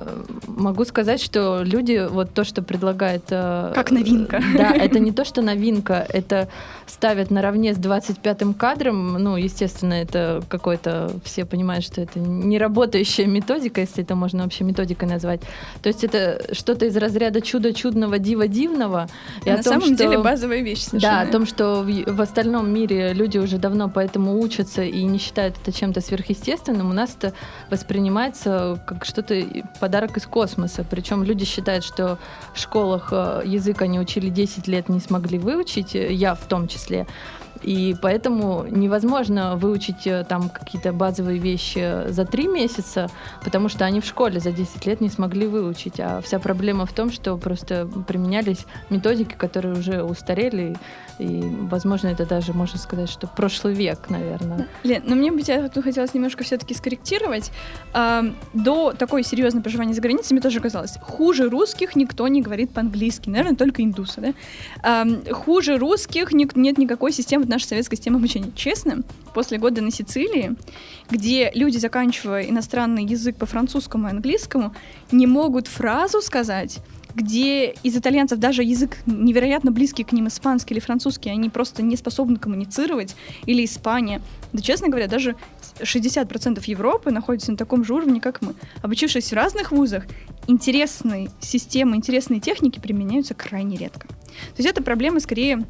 могу сказать, что люди, вот то, что предлагает... Э, как новинка. Да, это не то, что новинка, это ставят наравне с 25-м кадром, ну, естественно, это какой-то, все понимают, что это не работающая методика, если это можно вообще методикой назвать. То есть это что-то из разряда чудо чудного, дива дивного. И на том, самом что... деле базовая вещь совершенно. Да, о том, что в, в остальном мире люди уже давно поэтому учатся и не считают это чем-то сверхъестественным, у нас это воспринимается как что-то подарок из космоса. Причем люди считают, что в школах э, язык они учили 10 лет, не смогли выучить, я в том числе. И поэтому невозможно выучить э, там какие-то базовые вещи за три месяца, потому что они в школе за 10 лет не смогли выучить. А вся проблема в том, что просто применялись методики, которые уже устарели, и, возможно, это даже можно сказать, что прошлый век, наверное. Лен, но мне бы тебя тут хотелось немножко все-таки скорректировать. До такой серьезной проживания за границей мне тоже казалось, хуже русских никто не говорит по-английски, наверное, только индусы, да? Хуже русских нет никакой системы вот наша советская система обучения. Честно, после года на Сицилии, где люди, заканчивая иностранный язык по французскому и английскому, не могут фразу сказать, где из итальянцев даже язык невероятно близкий к ним, испанский или французский, они просто не способны коммуницировать, или Испания. Да, честно говоря, даже 60% Европы находятся на таком же уровне, как мы. Обучившись в разных вузах, интересные системы, интересные техники применяются крайне редко. То есть это проблема скорее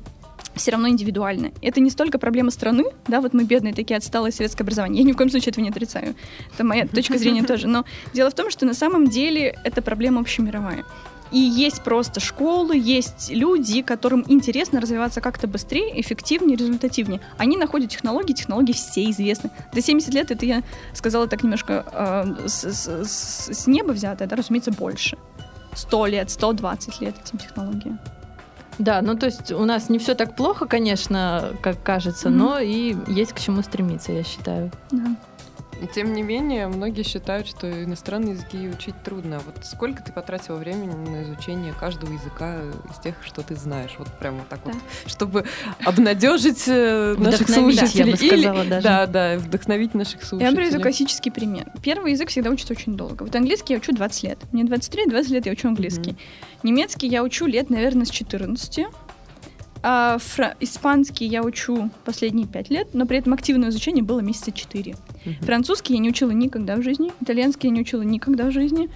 все равно индивидуально. Это не столько проблема страны, да, вот мы бедные такие отсталые советское образование. Я ни в коем случае этого не отрицаю. Это моя точка зрения тоже. Но дело в том, что на самом деле это проблема общемировая. И есть просто школы, есть люди, которым интересно развиваться как-то быстрее, эффективнее, результативнее. Они находят технологии, технологии все известны. До 70 лет это я сказала так немножко э, с, с, с неба взятое, да, разумеется, больше. 100 лет, 120 лет этим технологиям. Да, ну то есть у нас не все так плохо, конечно, как кажется, mm-hmm. но и есть к чему стремиться, я считаю. Да. И тем не менее, многие считают, что иностранные языки учить трудно. Вот сколько ты потратила времени на изучение каждого языка из тех, что ты знаешь? Вот прямо вот так да. вот, чтобы обнадежить э, наших слушателей. Я бы сказала, Или, даже. Да, да, вдохновить наших слушателей. Я приведу классический пример. Первый язык всегда учится очень долго. Вот английский я учу 20 лет. Мне 23-20 лет я учу английский. Mm-hmm. Немецкий я учу лет, наверное, с 14. А фра- испанский я учу последние пять лет, но при этом активное изучение было месяца четыре. Uh-huh. Французский я не учила никогда в жизни, итальянский я не учила никогда в жизни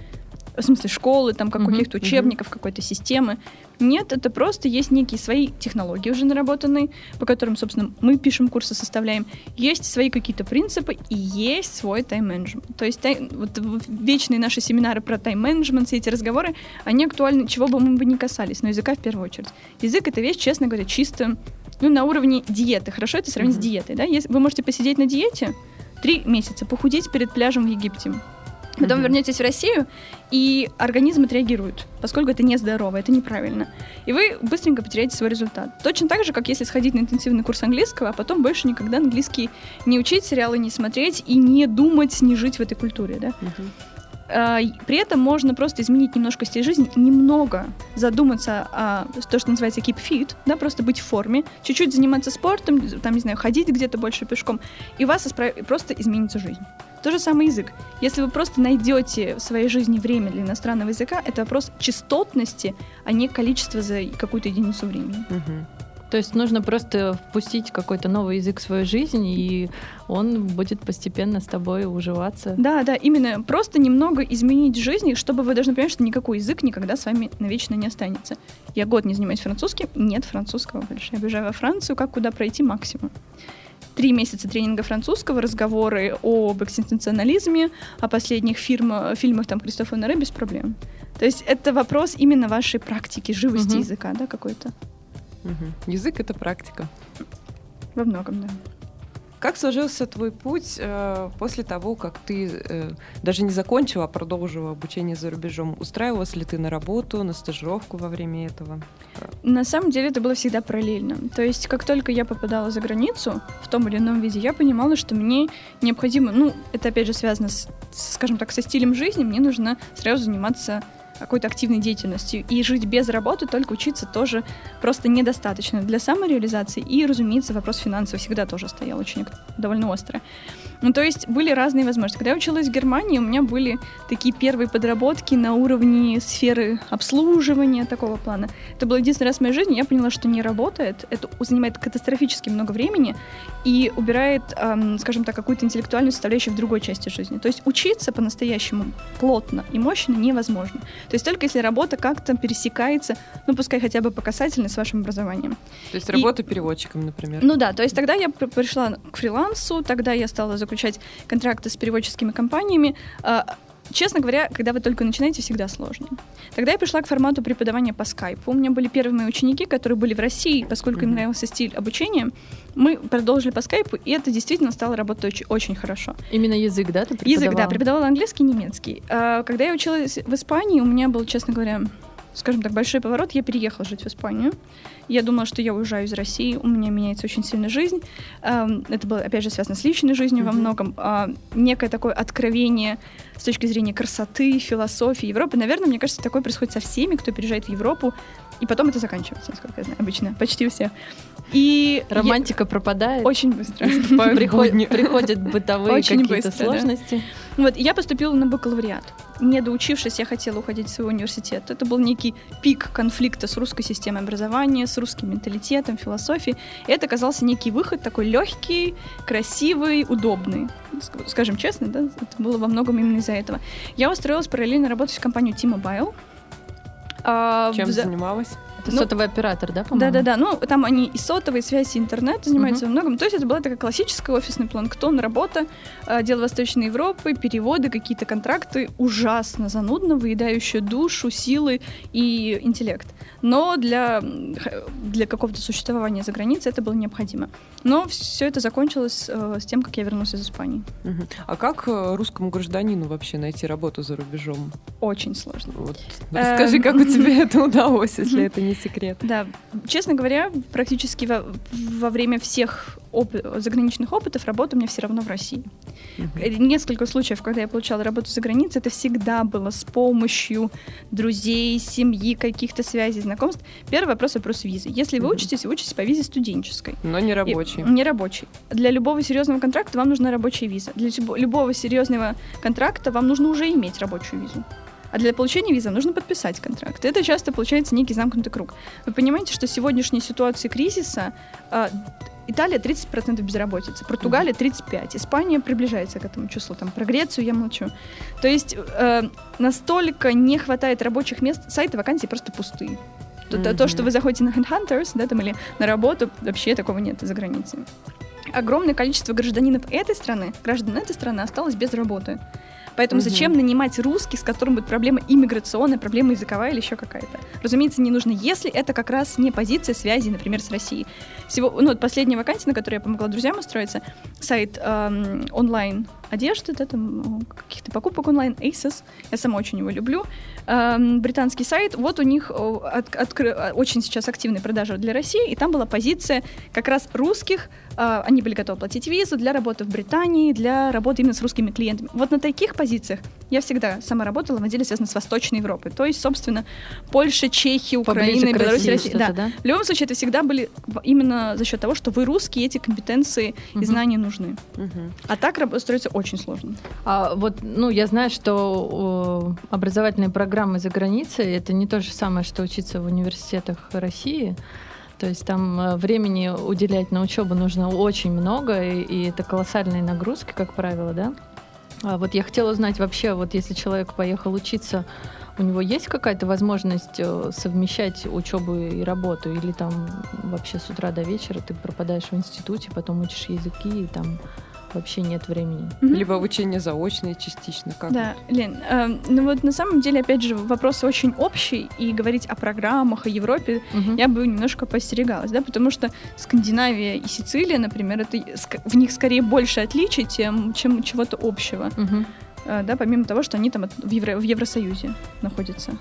в смысле школы, там, как uh-huh, каких-то учебников, uh-huh. какой-то системы. Нет, это просто есть некие свои технологии уже наработанные, по которым, собственно, мы пишем курсы, составляем. Есть свои какие-то принципы и есть свой тайм-менеджмент. То есть тай, вот вечные наши семинары про тайм-менеджмент, все эти разговоры, они актуальны, чего бы мы бы не касались, но языка в первую очередь. Язык — это вещь, честно говоря, чисто ну, на уровне диеты. Хорошо это сравнить uh-huh. с диетой, да? Если вы можете посидеть на диете три месяца, похудеть перед пляжем в Египте, Потом mm-hmm. вернетесь в Россию, и организм отреагирует, поскольку это нездорово, это неправильно. И вы быстренько потеряете свой результат. Точно так же, как если сходить на интенсивный курс английского, а потом больше никогда английский не учить, сериалы не смотреть и не думать, не жить в этой культуре. Да? Mm-hmm. При этом можно просто изменить немножко стиль жизни, немного задуматься о то, что называется keep fit, да, просто быть в форме, чуть-чуть заниматься спортом, там, не знаю, ходить где-то больше пешком, и у вас просто изменится жизнь. То же самое язык. Если вы просто найдете в своей жизни время для иностранного языка, это вопрос частотности, а не количества за какую-то единицу времени. Угу. То есть нужно просто впустить какой-то новый язык в свою жизнь, и он будет постепенно с тобой уживаться. Да, да, именно. Просто немного изменить жизнь, чтобы вы должны понимать, что никакой язык никогда с вами навечно не останется. Я год не занимаюсь французским, нет французского больше. Я бежаю во Францию, как куда пройти максимум три месяца тренинга французского, разговоры об экзистенциализме, о последних фильм, фильмах там Кристофа Норе без проблем. То есть это вопрос именно вашей практики, живости угу. языка, да, какой-то. Угу. Язык — это практика. Во многом, да. Как сложился твой путь э, после того, как ты э, даже не закончила, а продолжила обучение за рубежом? Устраивалась ли ты на работу, на стажировку во время этого? На самом деле это было всегда параллельно. То есть, как только я попадала за границу в том или ином виде, я понимала, что мне необходимо, ну, это опять же связано с, скажем так, со стилем жизни, мне нужно сразу заниматься какой-то активной деятельностью. И жить без работы, только учиться тоже просто недостаточно для самореализации. И, разумеется, вопрос финансов всегда тоже стоял очень довольно остро. Ну, то есть были разные возможности. Когда я училась в Германии, у меня были такие первые подработки на уровне сферы обслуживания такого плана. Это был единственный раз в моей жизни, я поняла, что не работает. Это занимает катастрофически много времени и убирает, эм, скажем так, какую-то интеллектуальную составляющую в другой части жизни. То есть учиться по-настоящему плотно и мощно невозможно. То есть только если работа как-то пересекается, ну, пускай хотя бы по касательной с вашим образованием. То есть работа и... переводчиком, например. Ну да, то есть тогда я пришла к фрилансу, тогда я стала заключать контракты с переводческими компаниями. Честно говоря, когда вы только начинаете, всегда сложно. Тогда я пришла к формату преподавания по скайпу. У меня были первые мои ученики, которые были в России, поскольку mm-hmm. им нравился стиль обучения. Мы продолжили по скайпу, и это действительно стало работать очень, очень хорошо. Именно язык, да, ты преподавала? Язык, да, преподавала английский и немецкий. А, когда я училась в Испании, у меня был, честно говоря, скажем так, большой поворот. Я переехала жить в Испанию. Я думала, что я уезжаю из России, у меня меняется очень сильно жизнь. Эм, это было, опять же, связано с личной жизнью mm-hmm. во многом. А, некое такое откровение с точки зрения красоты, философии Европы. Наверное, мне кажется, такое происходит со всеми, кто переезжает в Европу, и потом это заканчивается, насколько я знаю, обычно, почти у всех. И романтика я... пропадает. Очень быстро. Приходят бытовые какие-то сложности. Вот, я поступила на бакалавриат. Не доучившись, я хотела уходить в свой университет. Это был некий пик конфликта с русской системой образования, с русским менталитетом, философией. И это оказался некий выход такой легкий, красивый, удобный. Скажем честно, да, это было во многом именно из-за этого. Я устроилась параллельно работать в компанию T-Mobile. А, Чем за... занималась? Это ну, сотовый оператор, да, по-моему? Да-да-да. Ну, там они и сотовые связи, и интернет занимаются uh-huh. во многом. То есть это была такая классическая офисный планктон, работа, э, дело Восточной Европы, переводы, какие-то контракты. Ужасно занудно, выедающие душу, силы и интеллект. Но для, для какого-то существования за границей это было необходимо. Но все это закончилось э, с тем, как я вернулась из Испании. Uh-huh. А как э, русскому гражданину вообще найти работу за рубежом? Очень сложно. Вот. Расскажи, как у тебя это удалось, если это не не секрет. Да, честно говоря, практически во, во время всех оп- заграничных опытов работа у меня все равно в России. Uh-huh. Несколько случаев, когда я получала работу за границей, это всегда было с помощью друзей, семьи, каких-то связей, знакомств. Первый вопрос вопрос визы. Если вы uh-huh. учитесь, вы учитесь по визе студенческой. Но не рабочей. И, не рабочей. Для любого серьезного контракта вам нужна рабочая виза. Для любого серьезного контракта вам нужно уже иметь рабочую визу. А для получения визы нужно подписать контракт. Это часто получается некий замкнутый круг. Вы понимаете, что в сегодняшней ситуации кризиса э, Италия 30% безработицы, Португалия 35%, Испания приближается к этому числу, там про Грецию я молчу. То есть э, настолько не хватает рабочих мест, сайты вакансий просто пустые. То, mm-hmm. то, что вы заходите на Headhunters, да, там, или на работу, вообще такого нет за границей. Огромное количество гражданинов этой страны, граждан этой страны осталось без работы. Поэтому угу. зачем нанимать русский, с которым будет проблема иммиграционная, проблема языковая или еще какая-то? Разумеется, не нужно, если это как раз не позиция связи, например, с Россией. Всего, ну, вот последняя вакансия, на которую я помогла друзьям устроиться, сайт эм, онлайн одежды, да, там каких-то покупок онлайн, Asos, я сама очень его люблю, эм, британский сайт, вот у них от, откры, очень сейчас активные продажи для России, и там была позиция как раз русских, они были готовы платить визу для работы в Британии, для работы именно с русскими клиентами. Вот на таких позициях я всегда сама работала в отделе, связанном с Восточной Европой, то есть, собственно, Польша, Чехия, Украина, Беларусь, Россия. Да. да. В любом случае, это всегда были именно за счет того, что вы русские, эти компетенции угу. и знания нужны. Угу. А так строится очень сложно. А вот, ну, я знаю, что э, образовательные программы за границей это не то же самое, что учиться в университетах России. То есть там э, времени уделять на учебу нужно очень много, и, и это колоссальные нагрузки, как правило, да? А вот я хотела узнать вообще, вот если человек поехал учиться, у него есть какая-то возможность э, совмещать учебу и работу, или там вообще с утра до вечера ты пропадаешь в институте, потом учишь языки и там вообще нет времени. Mm-hmm. Либо обучение заочное частично. Как да, вот? Лен, э, ну вот на самом деле, опять же, вопрос очень общий, и говорить о программах, о Европе mm-hmm. я бы немножко постерегалась, да, потому что Скандинавия и Сицилия, например, это в них скорее больше отличий, чем, чем чего-то общего. Mm-hmm. Э, да, помимо того, что они там в, Евро, в Евросоюзе находятся.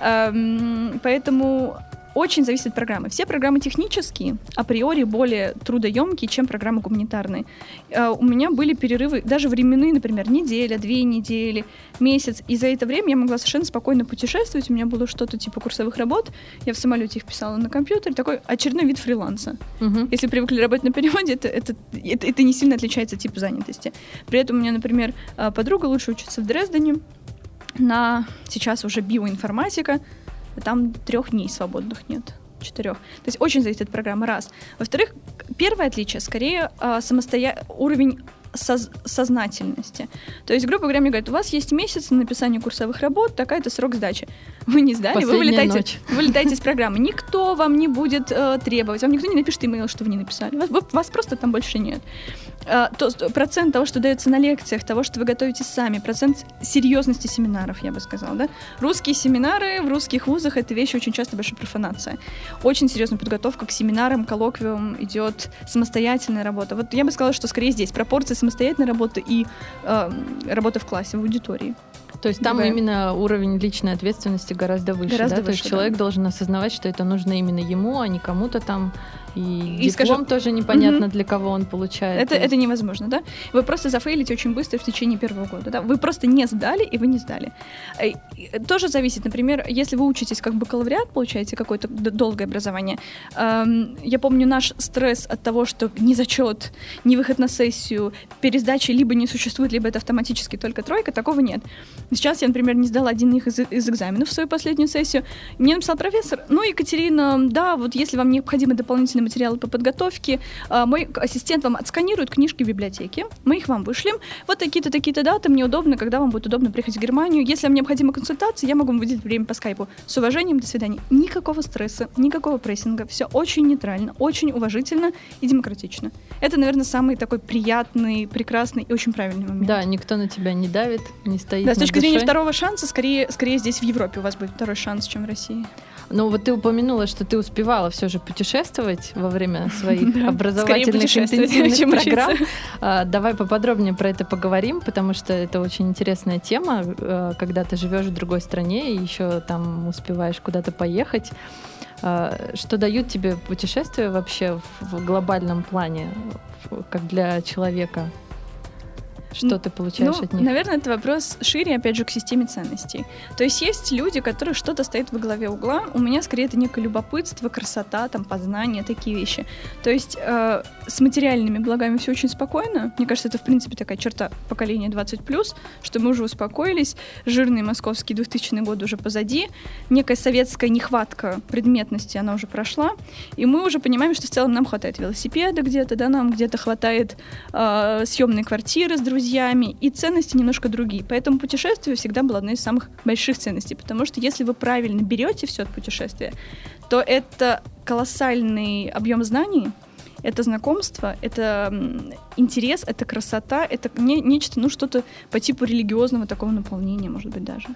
Эм, поэтому очень зависит от программы. Все программы технические, априори более трудоемкие, чем программы гуманитарные. Э, у меня были перерывы, даже временные, например, неделя, две недели, месяц. И за это время я могла совершенно спокойно путешествовать. У меня было что-то типа курсовых работ. Я в самолете их писала на компьютере. Такой очередной вид фриланса. Мгм. Если привыкли работать на переводе, это, это, это, это не сильно отличается от типа занятости. При этом у меня, например, э, подруга лучше учится в Дрездене на сейчас уже биоинформатика. Там трех дней свободных нет. Четырех. То есть очень зависит от программы, раз. Во-вторых, первое отличие скорее э, самостоя... уровень соз- сознательности. То есть, грубо говоря, мне говорят, у вас есть месяц на написание курсовых работ, такая-то срок сдачи. Вы не сдали, вы вылетаете, ночь. вы вылетаете из программы. Никто вам не будет э, требовать, вам никто не напишет имейл, что вы не написали. Вас, вас просто там больше нет. Э, то, процент того, что дается на лекциях, того, что вы готовите сами, процент серьезности семинаров, я бы сказала, да. Русские семинары в русских вузах это вещь очень часто большая профанация. Очень серьезная подготовка к семинарам, коллоквиум идет самостоятельная работа. Вот я бы сказала, что скорее здесь пропорция самостоятельной работы и э, работы в классе, в аудитории. То есть там Другая. именно уровень личной ответственности гораздо выше, Гораздо да? То есть выше, человек да. должен осознавать, что это нужно именно ему, а не кому-то там. И, И, диплом скажем, тоже непонятно, для кого он получает. Это, это невозможно, да? Вы просто зафейлите очень быстро в течение первого года, да? Вы просто не сдали, и вы не сдали. Э, и Тоже зависит, например, если вы учитесь как бакалавриат, получаете какое-то долгое образование. эм, Я помню наш стресс от того, что не зачет, не выход на сессию, пересдачи либо не существует, либо это автоматически только тройка, такого нет. Сейчас я, например, не сдала один из, из экзаменов в свою последнюю сессию. Мне написал профессор, ну, Екатерина, да, вот если вам необходимы дополнительные материалы по подготовке, а, мой ассистент вам отсканирует книжки в библиотеке, мы их вам вышлем. Вот такие-то, такие-то даты, мне удобно, когда вам будет удобно приехать в Германию. Если вам необходима консультация, я могу вам выделить время по скайпу. С уважением, до свидания. Никакого стресса, никакого прессинга. Все очень нейтрально, очень уважительно и демократично. Это, наверное, самый такой приятный, прекрасный и очень правильный момент. Да, никто на тебя не давит, не стоит Да, с над точки зрения душой. второго шанса, скорее, скорее здесь в Европе у вас будет второй шанс, чем в России. Ну вот ты упомянула, что ты успевала все же путешествовать во время своих образовательных интенсивных программ. А, Давай поподробнее про это поговорим, потому что это очень интересная тема, э, когда ты живешь в другой стране и еще там успеваешь куда-то поехать. А, Что дают тебе путешествия вообще в в глобальном плане, как для человека? Что Ну, ты получаешь ну, от них? наверное, это вопрос шире, опять же, к системе ценностей. То есть есть люди, которые что-то стоит во главе угла. У меня скорее это некое любопытство, красота, там, познание, такие вещи. То есть э, с материальными благами все очень спокойно. Мне кажется, это, в принципе, такая черта поколения 20+, что мы уже успокоились. Жирный московский 2000 год уже позади. Некая советская нехватка предметности, она уже прошла. И мы уже понимаем, что в целом нам хватает велосипеда где-то, да, нам где-то хватает э, съемной квартиры с друзьями, и ценности немножко другие. Поэтому путешествие всегда было одной из самых больших ценностей, потому что если вы правильно берете все от путешествия, то это колоссальный объем знаний, это знакомство, это интерес, это красота, это не- нечто, ну, что-то по типу религиозного такого наполнения, может быть, даже.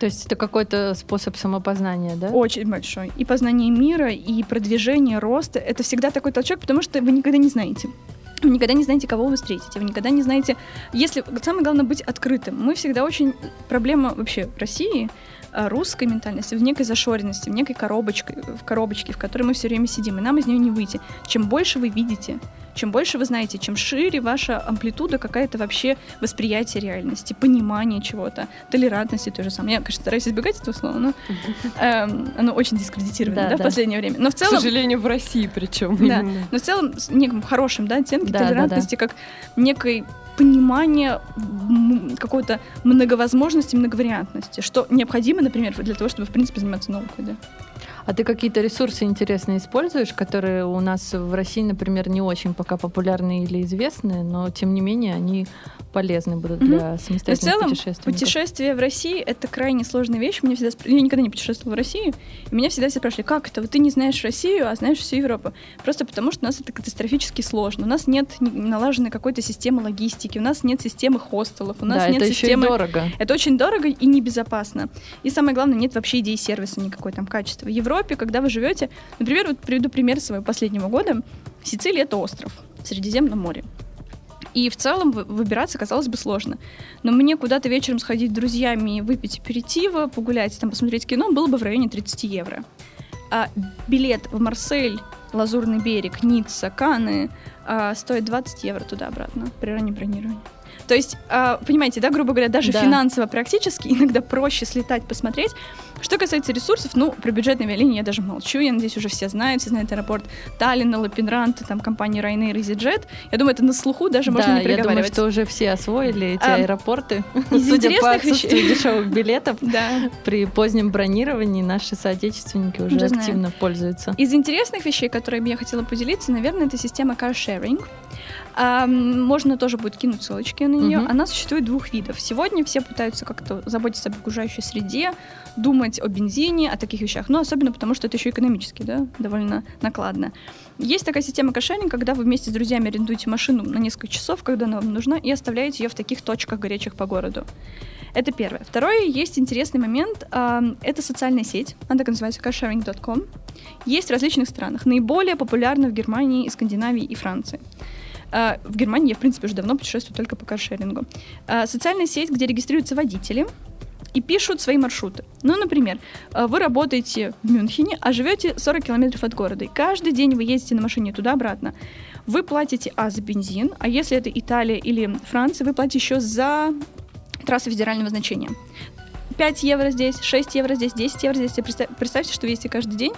То есть это какой-то способ самопознания, да? Очень большой. И познание мира, и продвижение, роста. Это всегда такой толчок, потому что вы никогда не знаете. Вы никогда не знаете, кого вы встретите. Вы никогда не знаете... Если... Самое главное быть открытым. Мы всегда очень... Проблема вообще России э, русской ментальности, в некой зашоренности, в некой коробочке, в коробочке, в которой мы все время сидим, и нам из нее не выйти. Чем больше вы видите, чем больше вы знаете, чем шире ваша амплитуда какая-то вообще восприятие реальности, понимание чего-то, толерантности той же самой. Я, конечно, стараюсь избегать этого слова, но эм, оно очень дискредитировано Да, да, в да. последнее время. Но в К целом, сожалению, в России причем. Да. именно. но в целом с неким хорошим, да, оттенки Да, да, толерантности, как некой понимание какой-то многовозможности, многовариантности, что необходимо, например, для того, чтобы, в принципе, заниматься наукой, да. А ты какие-то ресурсы интересные используешь, которые у нас в России, например, не очень пока популярны или известны, но тем не менее они полезны будут для в самостоятельных целом, путешественников? путешествие в России — это крайне сложная вещь. Мне всегда Я никогда не путешествовала в Россию, и меня всегда все спрашивали, как это? Вот ты не знаешь Россию, а знаешь всю Европу. Просто потому, что у нас это катастрофически сложно. У нас нет налаженной какой-то системы логистики, у нас нет системы хостелов, у нас да, нет это еще и системы... дорого. Это очень дорого и небезопасно. И самое главное, нет вообще идеи сервиса никакой там качества. В Европе, когда вы живете, например, вот приведу пример своего последнего года. Сицилия — это остров в Средиземном море. И в целом вы- выбираться, казалось бы, сложно. Но мне куда-то вечером сходить с друзьями, выпить аперитива, погулять, там, посмотреть кино было бы в районе 30 евро. А билет в Марсель, Лазурный берег, Ницца, Каны а, стоит 20 евро туда-обратно при раннем бронировании. То есть, а, понимаете, да, грубо говоря, даже Да. финансово практически иногда проще слетать, посмотреть. Что касается ресурсов, ну, про бюджетные авиалинии я даже молчу, я надеюсь, уже все знают, все знают аэропорт Таллина, Лапинрант, там компания Ryanair, EasyJet. Я думаю, это на слуху даже можно да, не я думаю, проговаривать. что уже все освоили эти А, аэропорты. из Судя по интересных вещей- дешевых билетов, Да. при позднем бронировании наши соотечественники уже Уже активно пользуются. Из интересных вещей, которыми я хотела поделиться, наверное, это система carsharing. Ам, Можно тоже будет кинуть ссылочки на нее. Мгм. Она существует двух видов. Сегодня все пытаются как-то заботиться об окружающей среде, думать о бензине, о таких вещах. Но особенно потому, что это еще экономически, да, довольно накладно. Есть такая система кошеринг, когда вы вместе с друзьями арендуете машину на несколько часов, когда она вам нужна, и оставляете ее в таких точках горячих по городу. Это первое. Второе, есть интересный момент. ам, Это социальная сеть. Она так называется carsharing.com. Есть в различных странах. Наиболее популярна в Германии, и Скандинавии и Франции. А, В Германии я, в принципе, уже давно путешествую только по каршерингу. А, Социальная сеть, где регистрируются водители и пишут свои маршруты. Ну, например, а, вы работаете в Мюнхене, а живете 40 километров от города, и каждый день вы ездите на машине туда-обратно. Вы платите, а, за бензин, а если это Италия или Франция, вы платите еще за трассы федерального значения. 5 евро здесь, 6 евро здесь, 10 евро здесь. Представьте, что вы ездите каждый день,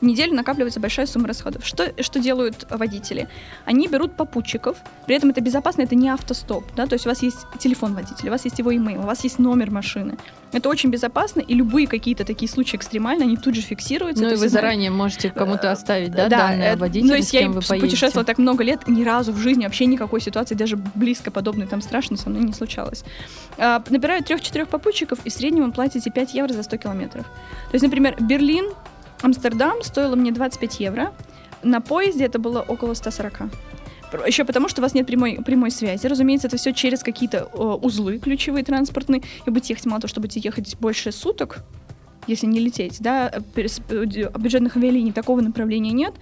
в неделю накапливается большая сумма расходов. Что, что делают водители? Они берут попутчиков, при этом это безопасно, это не автостоп, да, то есть у вас есть телефон водителя, у вас есть его имейл, у вас есть номер машины. Это очень безопасно, и любые какие-то такие случаи экстремальные, они тут же фиксируются. Ну и вы заранее можете кому-то оставить, да, Да, данные э, о водителе, ну, то есть с кем я вы поедете. путешествовала так много лет, ни разу в жизни вообще никакой ситуации, даже близко подобной там страшно со мной не случалось. А, набирают трех-четырех попутчиков, и в среднем вы платите 5 евро за 100 километров. То есть, например, Берлин, Амстердам стоило мне 25 евро, на поезде это было около 140. Еще потому, что у вас нет прямой, прямой связи. Разумеется, это все через какие-то э, узлы ключевые транспортные. И будете ехать мало того, что ехать больше суток, если не лететь, да, бюджетных авиалиний такого направления нет.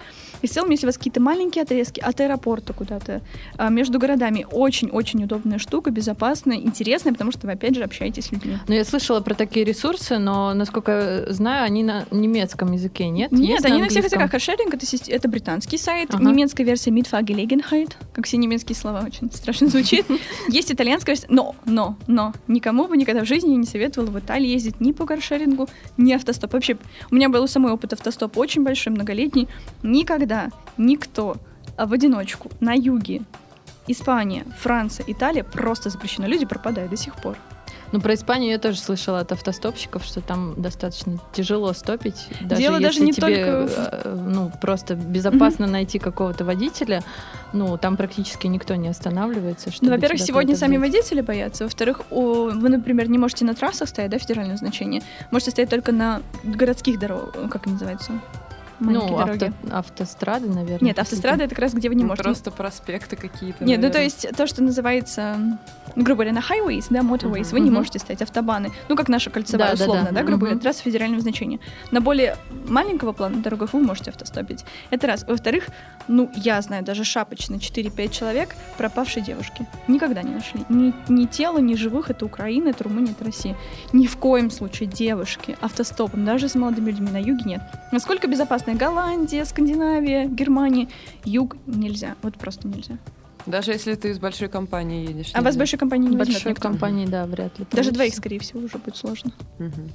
И в целом, если у вас какие-то маленькие отрезки от аэропорта куда-то, а, между городами, очень-очень удобная штука, безопасная, интересная, потому что вы, опять же, общаетесь с людьми. Ну, я слышала про такие ресурсы, но, насколько я знаю, они на немецком языке, нет? Нет, Есть они на всех английском? языках. Каршеринг это, это британский сайт, Ага. немецкая версия Mitfahrgelegenheit, как все немецкие слова очень страшно звучит. Есть итальянская версия, но, но, но, никому бы никогда в жизни не советовала в Италии ездить ни по каршерингу, ни автостоп. Вообще, у меня был самый опыт автостоп очень большой, многолетний. Никогда никто а, в одиночку на юге Испания, Франция, Италия просто запрещено. Люди пропадают до сих пор. Ну, про Испанию я тоже слышала от автостопщиков, что там достаточно тяжело стопить. Даже Дело даже если не тебе, только э, ну, просто безопасно найти какого-то водителя, ну, там практически никто не останавливается. Ну, во-первых, сегодня сами взять. водители боятся. Во-вторых, вы, например, не можете на трассах стоять, да, федерального значения. Можете стоять только на городских дорогах, как они называются? Ну, авто- автострады, наверное. Нет, автострада это как раз где вы не Ну, можете. Просто проспекты какие-то. Нет, ну то наверное. есть то, что называется, ну, грубо говоря, на highways, да, motorways, Мгм. вы не Мгм. можете стоять, автобаны, ну как наша кольцевая, Да, да, условно, да. да, грубо говоря, Мгм. трасса федерального значения. На более маленького плана дорогах вы можете автостопить. Это раз. Во-вторых, ну, я знаю, даже шапочно 4-5 человек пропавшей девушки. Никогда не нашли. Ни, ни тела, ни живых, это Украина, это Румыния, это Россия. Ни в коем случае девушки автостопом, даже с молодыми людьми на юге нет. Насколько безопасная Голландия, Скандинавия, Германия, юг нельзя, вот просто нельзя. Даже если ты из большой компании едешь. А вас нельзя. большой компании не Большой никто. компании, да, вряд ли. Даже двоих, скорее всего, уже будет сложно. Мгм.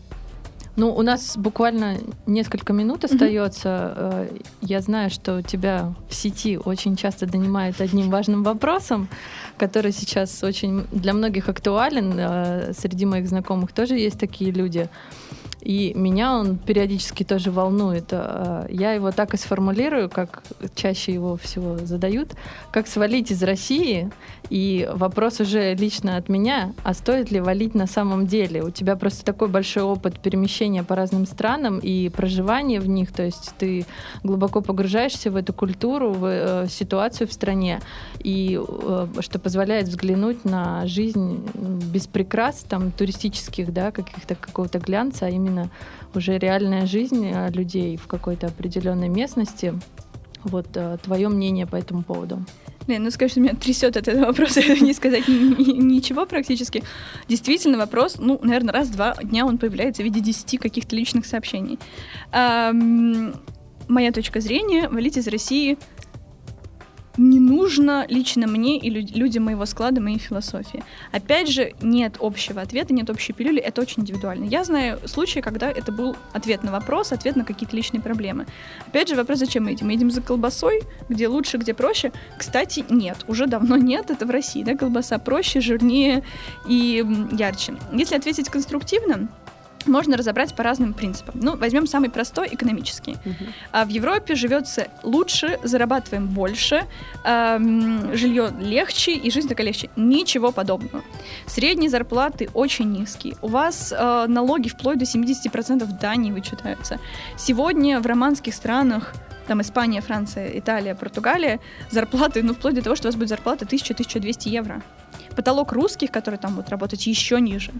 Ну, у нас буквально несколько минут остается. Э, Я знаю, что у тебя в сети очень часто донимает одним важным вопросом, который сейчас очень для многих актуален. Э, Среди моих знакомых тоже есть такие люди. И меня он периодически тоже волнует. Э, Я его так и сформулирую, как чаще его всего задают, как свалить из России. И вопрос уже лично от меня, а стоит ли валить на самом деле? У тебя просто такой большой опыт перемещения по разным странам и проживания в них, то есть ты глубоко погружаешься в эту культуру, в э, ситуацию в стране, и э, что позволяет взглянуть на жизнь без прикрас, там, туристических, да, каких-то какого-то глянца, а именно уже реальная жизнь э, людей в какой-то определенной местности. Вот твое мнение по этому поводу. Блин, ну скажи, меня трясет от этого вопроса, не сказать ничего практически. Действительно, вопрос, ну, наверное, раз-два дня он появляется в виде 10 каких-то личных сообщений. Моя точка зрения, валить из России не нужно лично мне и людям моего склада, моей философии. Опять же, нет общего ответа, нет общей пилюли, это очень индивидуально. Я знаю случаи, когда это был ответ на вопрос, ответ на какие-то личные проблемы. Опять же, вопрос, зачем мы едем? Мы едем за колбасой, где лучше, где проще? Кстати, нет, уже давно нет, это в России, да, колбаса проще, жирнее и ярче. Если ответить конструктивно, можно разобрать по разным принципам. Ну, возьмем самый простой, экономический. Uh-huh. А в Европе живется лучше, зарабатываем больше, эм, жилье легче и жизнь такая легче. Ничего подобного. Средние зарплаты очень низкие. У вас э, налоги вплоть до 70% в Дании вычитаются. Сегодня в романских странах там Испания, Франция, Италия, Португалия, зарплаты, ну, вплоть до того, что у вас будет зарплата 1000-1200 евро. Потолок русских, которые там будут работать, еще ниже.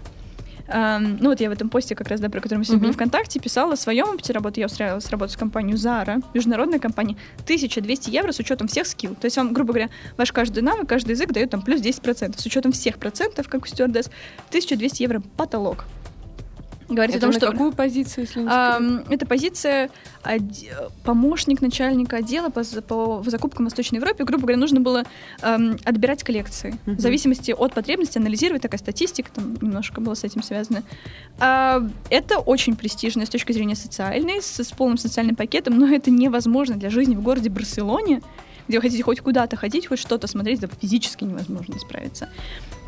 Эм, ну вот я в этом посте как раз, да, про который мы сегодня uh-huh. были ВКонтакте, писала о своем опыте работы. Я устраивалась работать в компанию Zara, международная компания, 1200 евро с учетом всех скилл. То есть вам, грубо говоря, ваш каждый навык, каждый язык дает там плюс 10%. С учетом всех процентов, как у стюардесс, 1200 евро потолок говорить это о том, что... какую позицию, если не а, Это позиция помощник начальника отдела по, по закупкам в Восточной Европе. Грубо говоря, нужно было эм, отбирать коллекции. Uh-huh. В зависимости от потребности анализировать, такая статистика там немножко была с этим связана. А, это очень престижно с точки зрения социальной, с, с полным социальным пакетом, но это невозможно для жизни в городе Барселоне, где вы хотите хоть куда-то ходить, хоть что-то смотреть, да физически невозможно справиться.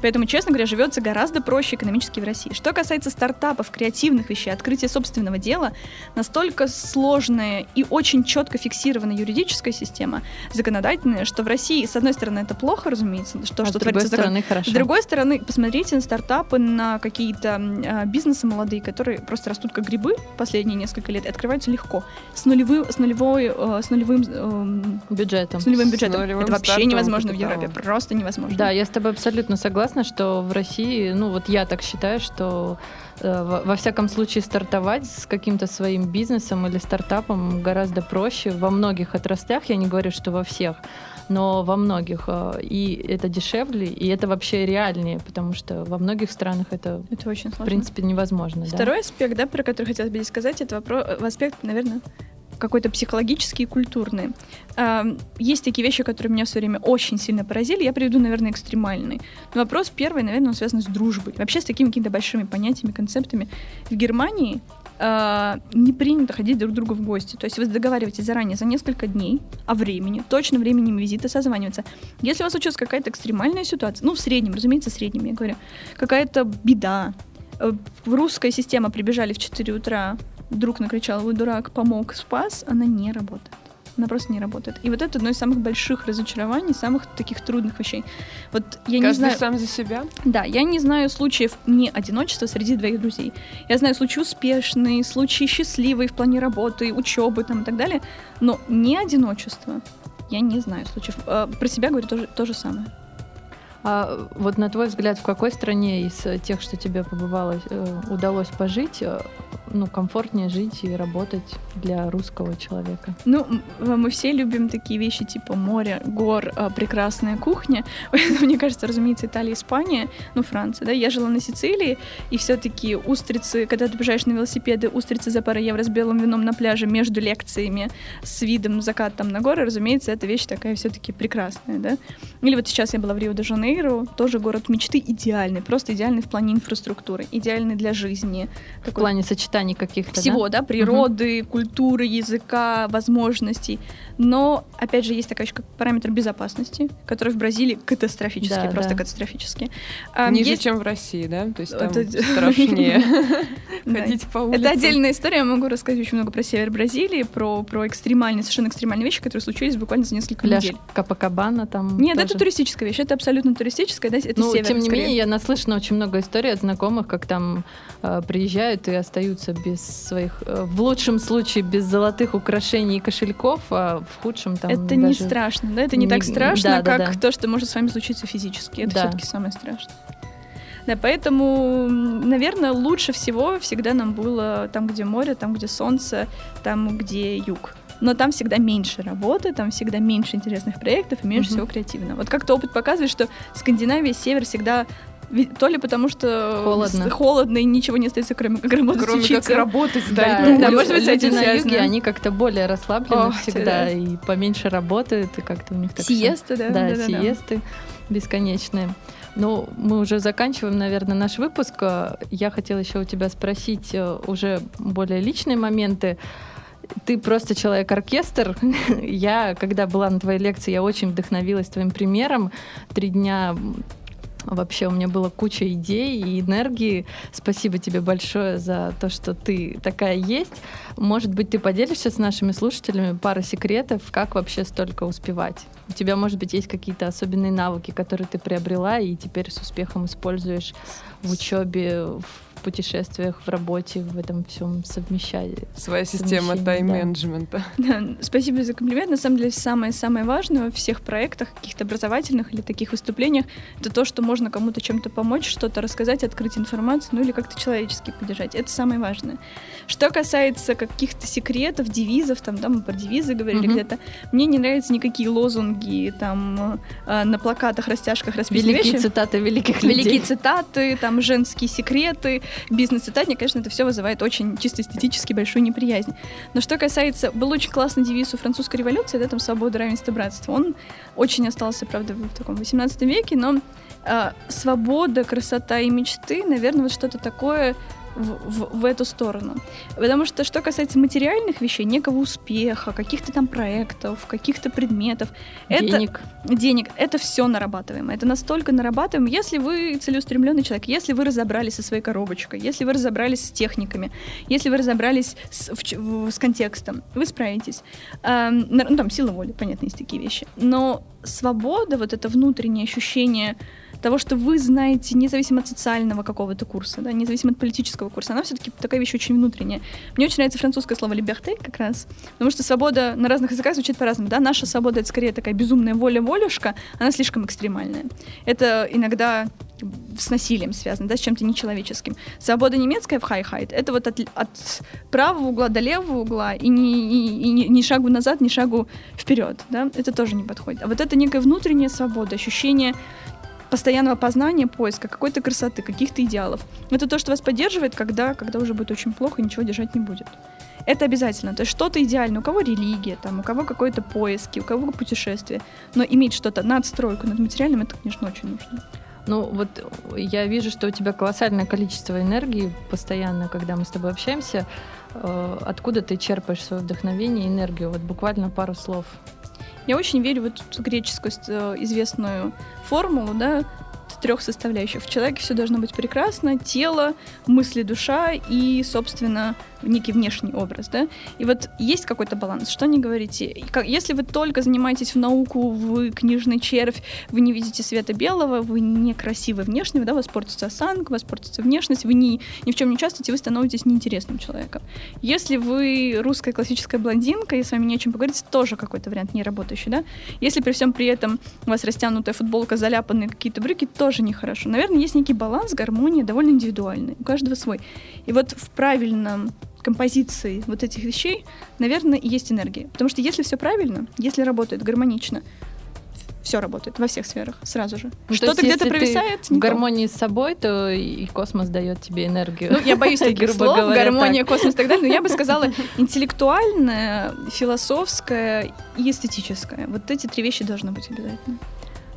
Поэтому, честно говоря, живется гораздо проще экономически в России. Что касается стартапов, креативных вещей, открытия собственного дела, настолько сложная и очень четко фиксированная юридическая система, законодательная, что в России, с одной стороны, это плохо, разумеется, что, а что с другой творится стороны, закон. хорошо. С другой стороны, посмотрите на стартапы, на какие-то э, бизнесы молодые, которые просто растут как грибы последние несколько лет и открываются легко, с, нулевым, с, нулевой, э, с нулевым э, бюджетом. С нулевым бюджетом. С нулевым это вообще невозможно капиталом. в Европе, просто невозможно. Да, я с тобой абсолютно согласна согласна, что в России, ну вот я так считаю, что э, во, всяком случае стартовать с каким-то своим бизнесом или стартапом гораздо проще во многих отраслях, я не говорю, что во всех, но во многих. Э, и это дешевле, и это вообще реальнее, потому что во многих странах это, это очень сложно. в принципе, невозможно. Второй да? аспект, да, про который хотелось бы сказать, это вопрос, э, аспект, наверное, какой-то психологический и культурный. Есть такие вещи, которые меня все время очень сильно поразили. Я приведу, наверное, экстремальный. Но вопрос первый, наверное, он связан с дружбой. Вообще с такими какими-то большими понятиями, концептами. В Германии э, не принято ходить друг к другу в гости. То есть вы договариваетесь заранее за несколько дней о времени, точно времени визита созваниваться. Если у вас случилась какая-то экстремальная ситуация, ну, в среднем, разумеется, в среднем, я говорю, какая-то беда, э, русская система прибежали в 4 утра, друг накричал, вы дурак, помог, спас, она не работает. Она просто не работает. И вот это одно из самых больших разочарований, самых таких трудных вещей. Вот я Каждый не знаю... сам за себя? Да, я не знаю случаев не одиночества среди двоих друзей. Я знаю случаи успешные, случаи счастливые в плане работы, учебы там и так далее, но не одиночество. Я не знаю случаев. А, про себя говорю тоже то же самое. А вот на твой взгляд, в какой стране из тех, что тебе побывало, э, удалось пожить, э, ну, комфортнее жить и работать для русского человека? Ну, мы все любим такие вещи типа море, гор, а, прекрасная кухня. Мне кажется, разумеется, Италия, Испания, ну, Франция, да. Я жила на Сицилии, и все-таки устрицы, когда ты бежаешь на велосипеды, устрицы за пару евро с белым вином на пляже между лекциями с видом заката на горы, разумеется, эта вещь такая все-таки прекрасная, да. Или вот сейчас я была в Рио-де-Жанейро, тоже город мечты идеальный, просто идеальный в плане инфраструктуры, идеальный для жизни. В плане сочетания сочетаний каких-то. Всего, да, да природы, угу. культуры, языка, возможностей. Но, опять же, есть такая еще как параметр безопасности, который в Бразилии катастрофический, да, просто да. катастрофический. А, Ниже, есть... чем в России, да? То есть там Это... страшнее ходить по улице. Это отдельная история, я могу рассказать очень много про север Бразилии, про, про экстремальные, совершенно экстремальные вещи, которые случились буквально за несколько Пляж недель. Капакабана там Нет, это туристическая вещь, это абсолютно туристическая, да, это ну, север, тем не скорее. менее, я наслышана очень много историй от знакомых, как там э, приезжают и остаются без своих, э, в лучшем случае, без золотых украшений и кошельков, а в худшем там Это не страшно, да? Это не, не так страшно, да, как да. то, что может с вами случиться физически. Это да. все-таки самое страшное. Да, поэтому, наверное, лучше всего всегда нам было там, где море, там, где солнце, там, где юг. но там всегда меньше работы, там всегда меньше интересных проектов и меньше Мгм. всего креативного. Вот как-то опыт показывает, что Скандинавия, север всегда то ли потому, что Холодно. холодно и ничего не остается, кроме как работать, Кроме как учиться. работать, да. Да, да, может быть, люди на юге, они как-то более расслаблены Ох, всегда да. и поменьше работают, и как-то у них так всё- Сиеста, да? Да, да-да-да. сиесты бесконечные. Ну, мы уже заканчиваем, наверное, наш выпуск. Э, Я хотела еще у тебя спросить э, уже более личные моменты. Ты просто человек-оркестр. Я, когда была на твоей лекции, я очень вдохновилась твоим примером. Три дня Вообще у меня была куча идей и энергии. Спасибо тебе большое за то, что ты такая есть. Может быть, ты поделишься с нашими слушателями парой секретов, как вообще столько успевать? У тебя, может быть, есть какие-то особенные навыки, которые ты приобрела и теперь с успехом используешь в учебе, путешествиях, в работе, в этом всем совмещании. Своя система да. тайм-менеджмента. Да, спасибо за комплимент. На самом деле, самое-самое важное во всех проектах, каких-то образовательных или таких выступлениях, это то, что можно кому-то чем-то помочь, что-то рассказать, открыть информацию, ну или как-то человечески поддержать. Это самое важное. Что касается каких-то секретов, девизов, там, да, мы про девизы говорили Мгм. где-то, мне не нравятся никакие лозунги, там, э, на плакатах, растяжках расписаны Великие вещи. цитаты великих Великие людей. цитаты, там женские секреты, бизнес-цитатник, конечно, это все вызывает очень чисто эстетически большую неприязнь. Но что касается, был очень классный девиз у французской революции, да, там свобода, равенство, братство. Он очень остался, правда, в таком 18 веке, но э, свобода, красота и мечты, наверное, вот что-то такое в, в- в эту сторону. Потому что, что касается материальных вещей, некого успеха, каких-то там проектов, каких-то предметов, это Денег. денег, это все нарабатываемо. Это настолько нарабатываемо, если вы целеустремленный человек, если вы разобрались со своей коробочкой, если вы разобрались с техниками, если вы разобрались с, в в- с контекстом, вы справитесь. Эм, ну, там, сила воли, понятно, есть такие вещи. Но свобода, вот это внутреннее ощущение того, что вы знаете, независимо от социального какого-то курса, да, независимо от политического курса, она все-таки такая вещь очень внутренняя. Мне очень нравится французское слово liberté как раз, потому что свобода на разных языках звучит по-разному, да, наша свобода это скорее такая безумная воля-волюшка, она слишком экстремальная. Это иногда с насилием связано, да, с чем-то нечеловеческим. Свобода немецкая Freiheit, это вот от, от правого угла до левого угла, и ни, и- и ни, ни шагу назад, ни шагу вперед, да, это тоже не подходит. А вот это некая внутренняя свобода, ощущение постоянного познания, поиска какой-то красоты, каких-то идеалов. Это то, что вас поддерживает, когда, когда уже будет очень плохо и ничего держать не будет. Это обязательно. То есть что-то идеальное. У кого религия, там, у кого какое-то поиски, у кого путешествие. Но иметь что-то надстройку над материальным, это, конечно, очень нужно. Ну, вот я вижу, что у тебя колоссальное количество энергии постоянно, когда мы с тобой общаемся. Э, Откуда ты черпаешь свое вдохновение и энергию? Вот буквально пару слов. Я очень верю в эту греческую э, известную формулу, да, трех составляющих. В человеке все должно быть прекрасно, тело, мысли, душа и, собственно, некий внешний образ, да. И вот есть какой-то баланс, что не говорите. Если вы только занимаетесь в науку, вы книжный червь, вы не видите света белого, вы некрасивый внешне, да, у вас портится осанка, у вас портится внешность, вы ни, ни в чем не участвуете, вы становитесь неинтересным человеком. Если вы русская классическая блондинка, и с вами не о чем поговорить, тоже какой-то вариант не работающий, да. Если при всем при этом у вас растянутая футболка, заляпанные какие-то брюки, тоже нехорошо. Наверное, есть некий баланс, гармония, довольно индивидуальный. У каждого свой. И вот в правильном композиции вот этих вещей, наверное, и есть энергия. Потому что если все правильно, если работает гармонично, все работает во всех сферах сразу же. Ну, то Что-то где-то если ты провисает, В то. гармонии с собой, то и космос дает тебе энергию. Ну, я боюсь таких грубо слов, говоря, гармония, так. космос и так далее, но я бы сказала интеллектуальная, философская и эстетическая. Вот эти три вещи должны быть обязательно.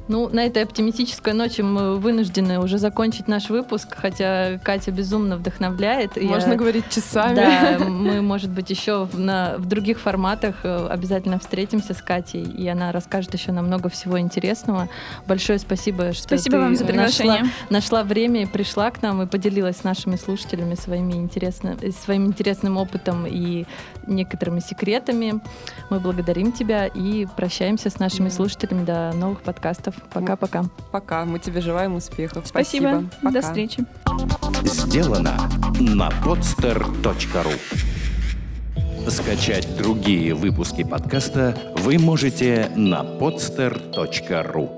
Ну, на этой оптимистической ноте мы вынуждены уже закончить наш выпуск, хотя Катя безумно вдохновляет. Можно я- говорить часами. Да, мы, может быть, еще в, на- в других форматах э, обязательно встретимся с Катей, и она расскажет еще нам много всего интересного. Большое спасибо, что Спасибо ты вам за нашла, приглашение. нашла время и пришла к нам и поделилась с нашими слушателями своими своим интересным опытом и некоторыми секретами. Мы благодарим тебя и прощаемся с нашими Да. слушателями до новых подкастов. Пока-пока. Пока. Мы тебе желаем успехов. Спасибо. До Пока. встречи. Сделано на podster.ru Скачать другие выпуски подкаста вы можете на podster.ru